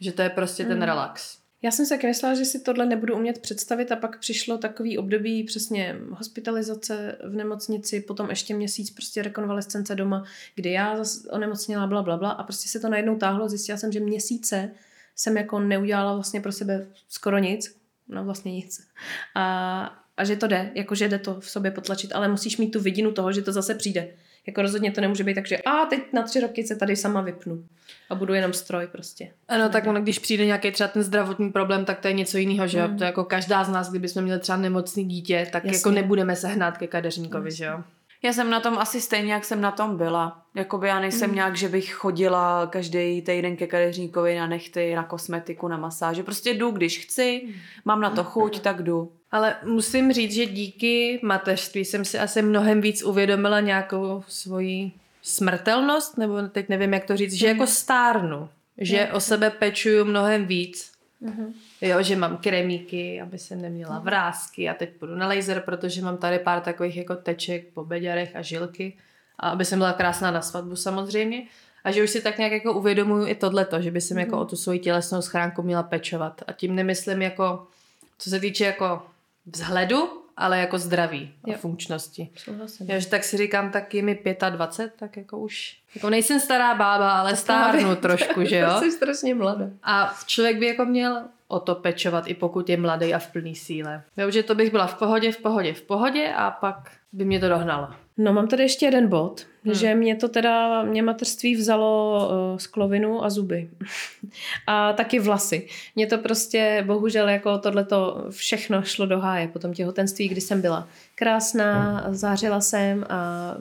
Že to je prostě ten Hmm. relax. Já jsem se myslela, že si tohle nebudu umět představit a pak přišlo takový období přesně hospitalizace v nemocnici, potom ještě měsíc prostě rekonvalescence doma, kdy já zas onemocněla bla, bla, bla a prostě se to najednou táhlo. Zjistila jsem, že měsíce jsem jako neudělala vlastně pro sebe skoro nic, no vlastně nic. A, a že to jde, jako že jde to v sobě potlačit, ale musíš mít tu vidinu toho, že to zase přijde. Jako rozhodně to nemůže být tak, že a teď na tři roky se tady sama vypnu a budu jenom stroj prostě. Ano, tak ono, když přijde nějaký třeba ten zdravotní problém, tak to je něco jiného, že jo? Mm. To je jako každá z nás, kdybychom měli třeba nemocný dítě, tak Jasně. jako nebudeme se hnát ke kadeřníkovi, že jo? Já jsem na tom asi stejně, jak jsem na tom byla. Jakoby já nejsem Mm. nějak, že bych chodila každý týden ke kadeřníkovi na nechty, na kosmetiku, na masáže. Prostě jdu, když chci, mám na to chuť, tak jdu. Ale musím říct, že díky mateřství jsem si asi mnohem víc uvědomila nějakou svoji smrtelnost, nebo teď nevím, jak to říct, že jako stárnu, že o sebe pečuju mnohem víc. Mhm. Jo, že mám kremíky, aby jsem neměla vrázky a teď půjdu na laser, protože mám tady pár takových jako teček po beďarech a žilky a aby jsem byla krásná na svatbu samozřejmě. A že už si tak nějak jako uvědomuju i tohleto, že by jsem jako o tu svoji tělesnou schránku měla pečovat. A tím nemyslím jako, co se týče jako vzhledu, ale jako zdraví a Jo. funkčnosti. Souhlasím. Já, že tak si říkám, tak je mi 25, tak jako už, jako nejsem stará bába, ale stárnu trošku, že jo? Jsi strašně mladá. A člověk by jako měl o to pečovat, i pokud je mladý a v plný síle. Jo, že to bych byla v pohodě, v pohodě, v pohodě a pak by mě to dohnalo. No mám tady ještě jeden bod, Hmm. hmm. že mě to teda, mě mateřství vzalo uh, sklovinu a zuby. a taky vlasy. Mě to prostě, bohužel, jako tohleto všechno šlo do háje po tom těhotenství, kdy jsem byla krásná, zářila jsem a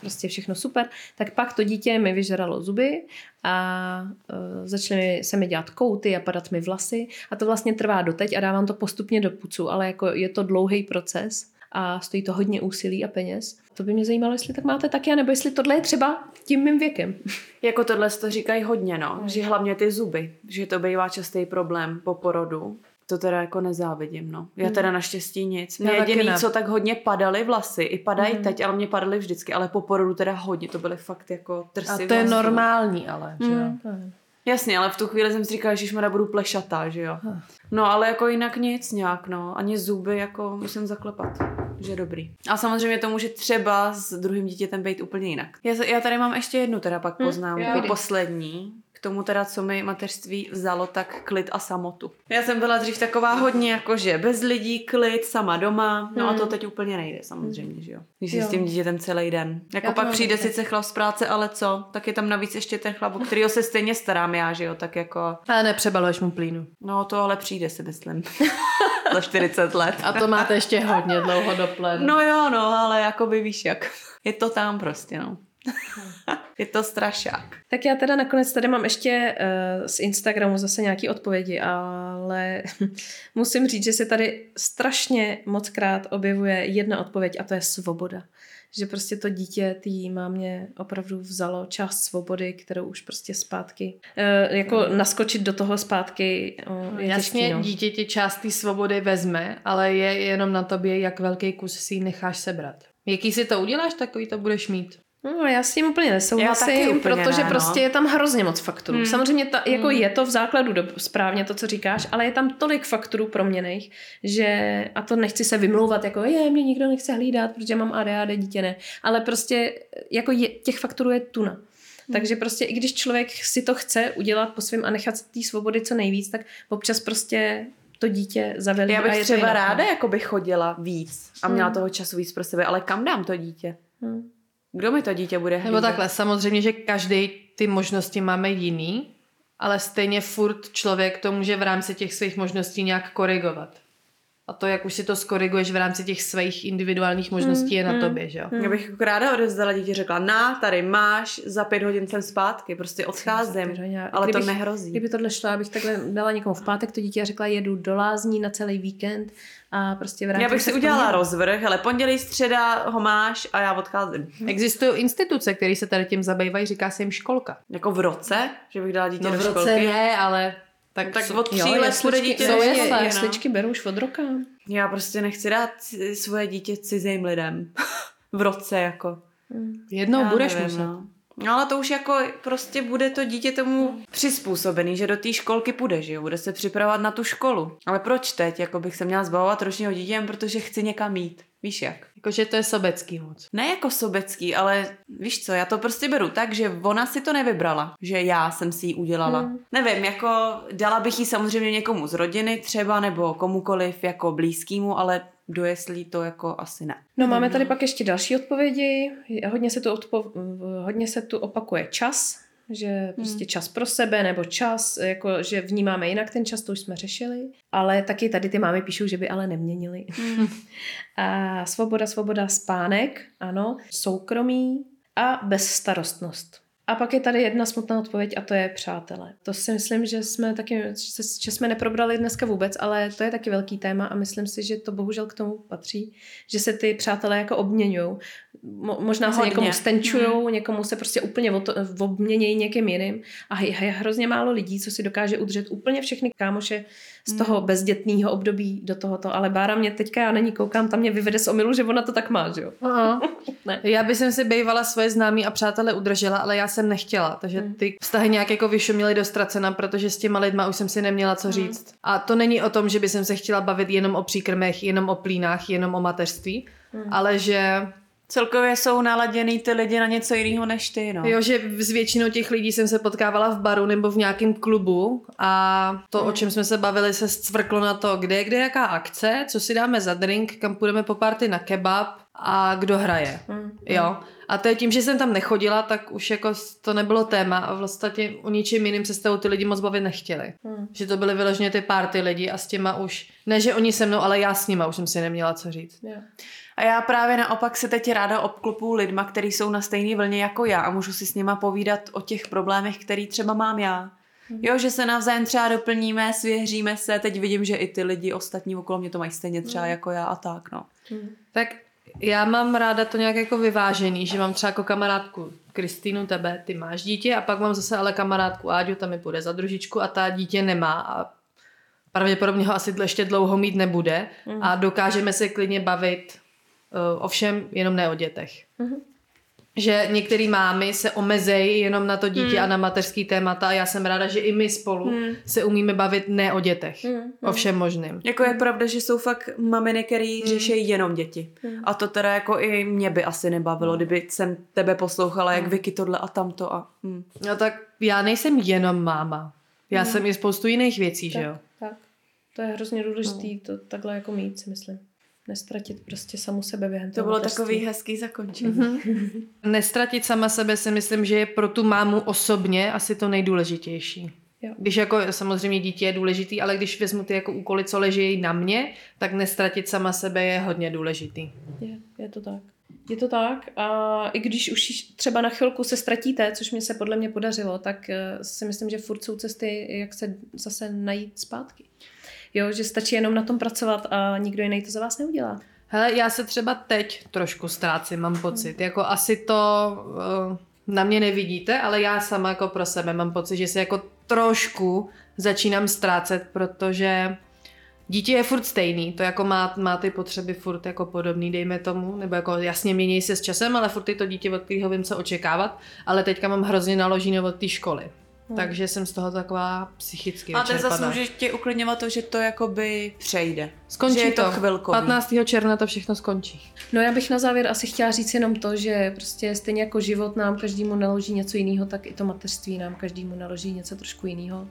prostě všechno super. Tak pak to dítě mi vyžralo zuby a uh, začaly se mi dělat kouty a padat mi vlasy a to vlastně trvá doteď a dávám to postupně do pucu, ale jako je to dlouhý proces a stojí to hodně úsilí a peněz. To by mě zajímalo, jestli tak máte taky, nebo jestli tohle je třeba tím mým věkem. Jako tohle to říkají hodně, no. Že hlavně ty zuby, že to bývá častý problém po porodu. To teda jako nezávidím, no. Já teda naštěstí nic. Mě jediný, ne. co tak hodně padaly vlasy, i padají Mhm. teď, ale mě padaly vždycky, ale po porodu teda hodně, to byly fakt jako trsy A to je vlasů. normální ale, že jo? Hmm. Jasně, ale v tu chvíli jsem si říkala, že budu plešatá, že jo. No ale jako jinak nic nějak, no. Ani zuby jako musím zaklepat, že dobrý. A samozřejmě to může třeba s druhým dítětem být úplně jinak. Já, já tady mám ještě jednu teda pak poznám, jo. jako poslední. K tomu teda, co mi mateřství vzalo, tak klid a samotu. Já jsem byla dřív taková hodně jakože bez lidí, klid, sama doma. No a to teď úplně nejde samozřejmě, že jo. Když jsi Jo. s tím dítětem celý den. Jako Já pak přijde taky. sice chlap z práce, ale co? Tak je tam navíc ještě ten chlap, o kterýho se stejně starám já, že jo. Tak jako Ale nepřebaluješ mu plínu. No to ale přijde si myslím. Za 40 let. A to máte ještě hodně dlouho do plen. No jo, no, ale jako by víš jak. Je to tam prostě, no. je to strašák. Tak já teda nakonec tady mám ještě uh, z Instagramu zase nějaké odpovědi, ale musím říct, že se tady strašně moc krát objevuje jedna odpověď a to je svoboda. Že prostě to dítě tý mámě opravdu vzalo část svobody, kterou už prostě zpátky, uh, jako naskočit do toho zpátky uh, je Jasně, těžký, no. dítě ti část té svobody vezme, ale je jenom na tobě, jak velký kus si ji necháš sebrat. Jaký si to uděláš, takový to budeš mít. No, já s tím úplně nesouhlasím, protože ne, no. prostě je tam hrozně moc faktorů. Hmm. Samozřejmě ta, jako hmm. je to v základu do, správně to, co říkáš, ale je tam tolik faktorů proměných, že, a to nechci se vymlouvat, jako je, mě nikdo nechce hlídat, protože mám ADHD, dítě ne, ale prostě jako je, těch faktorů je tuna. Hmm. Takže prostě i když člověk si to chce udělat po svém a nechat té svobody co nejvíc, tak občas prostě to dítě zavelí Já a bych je to třeba no. ráda jako by chodila víc a měla Hmm. toho času víc pro sebe, ale kam dám to dítě? Hmm. Kdo mi to dítě bude hlídat? Nebo takhle, samozřejmě, že každý ty možnosti máme jiný, ale stejně furt člověk to může v rámci těch svých možností nějak korigovat. A to, jak už si to skoriguješ v rámci těch svých individuálních možností, je na tobě, že jo? Já bych jako ráda odevzdala dítě, řekla, na, tady máš, za pět hodin jsem zpátky, prostě odcházím, hodin. ale to Kdybych- nehrozí. Kdyby tohle šlo, abych takhle dala někomu v pátek to dítě a řekla, jedu do lázní na celý víkend a prostě vrátím Já bych si udělala rozvrh, ale pondělí, středa ho máš a já odcházím. Existují instituce, které se tady tím zabývají, říká se jim školka. Jako v roce, že bych dala dítě No do v roce školky. ne, ale tak, Tak co- od tří Jo, let bude dítě jsou do jasle, no. jasličky berou už od roka. Já prostě nechci dát svoje dítě cizím lidem. v roce jako. jednou Já budeš nevím, muset. No. No ale to už jako prostě bude to dítě tomu přizpůsobený, že do té školky půjde, že jo, bude se připravovat na tu školu. Ale proč teď, jako bych se měla zbavovat ročního dítěm, protože chci někam jít. Víš jak? Jakože to je sobecký moc. Ne jako sobecký, ale víš co, já to prostě beru tak, že ona si to nevybrala, že já jsem si ji udělala. Hmm. Nevím, jako dala bych ji samozřejmě někomu z rodiny třeba, nebo komukoliv jako blízkému, ale do jeslí to jako asi ne. No máme tady pak ještě další odpovědi. Hodně se tu, odpo- hodně se tu opakuje čas, že prostě čas pro sebe nebo čas, jako že vnímáme jinak ten čas, to už jsme řešili. Ale taky tady ty mámy píšou, že by ale neměnili. a svoboda, svoboda, spánek, ano, soukromí a bezstarostnost. A pak je tady jedna smutná odpověď a to je přátelé. To si myslím, že jsme taky, že jsme neprobrali dneska vůbec, ale to je taky velký téma a myslím si, že to bohužel k tomu patří, že se ty přátelé jako obměňují. Mo- možná se Hodně. někomu stenčujou, někomu se prostě úplně od- obměnějí někým jiným a je, je hrozně málo lidí, co si dokáže udržet úplně všechny kámoše z toho bezdětného období do tohoto, ale Bára mě teďka, já na ní koukám, tam mě vyvede z omylu, že ona to tak má, že jo? Aha. Ne. Já bych si bývala svoje známí a přátele udržela, ale já jsem nechtěla. Takže ty vztahy nějak jako vyšuměly do ztracena, protože s těma lidma už jsem si neměla co říct. A to není o tom, že by jsem se chtěla bavit jenom o příkrmech, jenom o plínách, jenom o mateřství, ale že Celkově jsou naladěný ty lidi na něco jiného než ty, no. Jo, že s většinou těch lidí jsem se potkávala v baru nebo v nějakém klubu a to, o čem jsme se bavili, se scvrklo na to, kde je kde jaká akce, co si dáme za drink, kam půjdeme po party na kebab a kdo hraje. Jo. A to je tím, že jsem tam nechodila, tak už jako to nebylo téma a vlastně o ničem jiným se s tou ty lidi moc bavit nechtěli. Že to byly vyloženě ty party lidi a s těma už, ne že oni se mnou, ale já s nima už jsem si neměla co říct. Jo. A já právě naopak se teď ráda obklopu lidma, kteří jsou na stejné vlně jako já a můžu si s nima povídat o těch problémech, který třeba mám já. Jo, že se navzájem třeba doplníme, svěříme se, teď vidím, že i ty lidi ostatní okolo mě to mají stejně třeba jako já a tak, no. Tak já mám ráda to nějak jako vyvážený, že mám třeba jako kamarádku Kristýnu, tebe, ty máš dítě a pak mám zase ale kamarádku Áďu, ta mi půjde za družičku a ta dítě nemá a pravděpodobně ho asi ještě dlouho mít nebude. A dokážeme se klidně bavit ovšem jenom ne o dětech. Že některé mámy se omezejí jenom na to dítě a na mateřský témata a já jsem ráda, že i my spolu se umíme bavit ne o dětech. O všem možným. Jako je pravda, že jsou fakt maminy, který řeší jenom děti. A to teda jako i mě by asi nebavilo, kdyby jsem tebe poslouchala, jak Vicky tohle a tamto a... Hm. No tak já nejsem jenom máma. Já jsem i spoustu jiných věcí, že jo? Tak. To je hrozně důležitý to takhle jako mít, si myslím. Nestratit prostě samu sebe během To bylo mateřství. takový hezký zakončení. Nestratit sama sebe si myslím, že je pro tu mámu osobně asi to nejdůležitější. Jo. Když jako samozřejmě dítě je důležitý, ale když vezmu ty jako úkoly, co leží na mě, tak nestratit sama sebe je hodně důležitý. Je, je to tak. Je to tak a i když už třeba na chvilku se ztratíte, což mě se podle mě podařilo, tak eh, si myslím, že furt jsou cesty, jak se zase najít zpátky. Jo, že stačí jenom na tom pracovat a nikdo jiný to za vás neudělá. Hele, já se třeba teď trošku ztrácím, mám pocit. Jako asi to uh, na mě nevidíte, ale já sama jako pro sebe mám pocit, že se jako trošku začínám ztrácet, protože dítě je furt stejný, to jako má, má ty potřeby furt jako podobný, dejme tomu, nebo jako jasně mění se s časem, ale furt je to dítě, od kterého vím, co očekávat, ale teďka mám hrozně naloženo od té školy. Takže jsem z toho taková psychicky A to zase vyčerpaná. může tě uklidňovat to, že to jakoby přejde. Skončí že je to, to. chvilkový. 15. června to všechno skončí. No já bych na závěr asi chtěla říct jenom to, že prostě stejně jako život nám každému naloží něco jiného, tak i to mateřství nám každému naloží něco trošku jiného.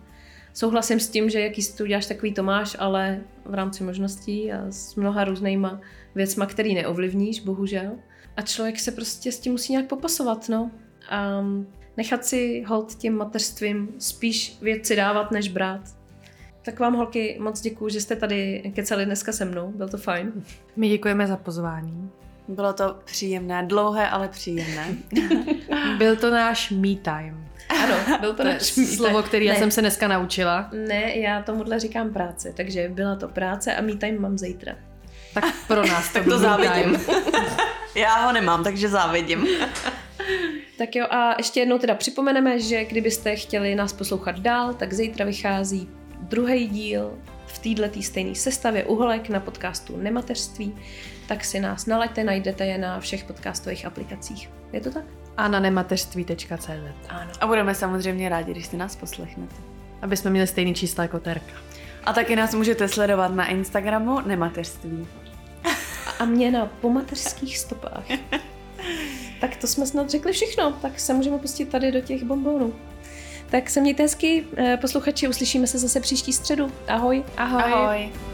Souhlasím s tím, že jaký si to uděláš, takový to máš, ale v rámci možností a s mnoha různýma věcma, který neovlivníš, bohužel. A člověk se prostě s tím musí nějak popasovat, no. A nechat si hold tím mateřstvím spíš věci dávat, než brát. Tak vám, holky, moc děkuju, že jste tady kecali dneska se mnou, byl to fajn. My děkujeme za pozvání. Bylo to příjemné, dlouhé, ale příjemné. Byl to náš me time. Ano, byl to To náš slovo, které já jsem se dneska naučila. Ne, já tomuhle říkám práce, takže byla to práce a me time mám zítra. Tak pro nás to Tak to me závidím. Já ho nemám, takže závidím. Tak jo, a ještě jednou teda připomeneme, že kdybyste chtěli nás poslouchat dál, tak zítra vychází druhý díl v této stejné sestavě uholek na podcastu Nemateřství, tak si nás nalaďte, najdete je na všech podcastových aplikacích. Je to tak? A na nemateřství.cz. Ano. A budeme samozřejmě rádi, když si nás poslechnete. Aby jsme měli stejný čísla jako Terka. A taky nás můžete sledovat na Instagramu Nemateřství. A mě na pomateřských stopách. tak to jsme snad řekli všechno, tak se můžeme pustit tady do těch bombónů. Tak se mějte hezky, eh, posluchači, uslyšíme se zase příští středu. Ahoj. Ahoj. Ahoj.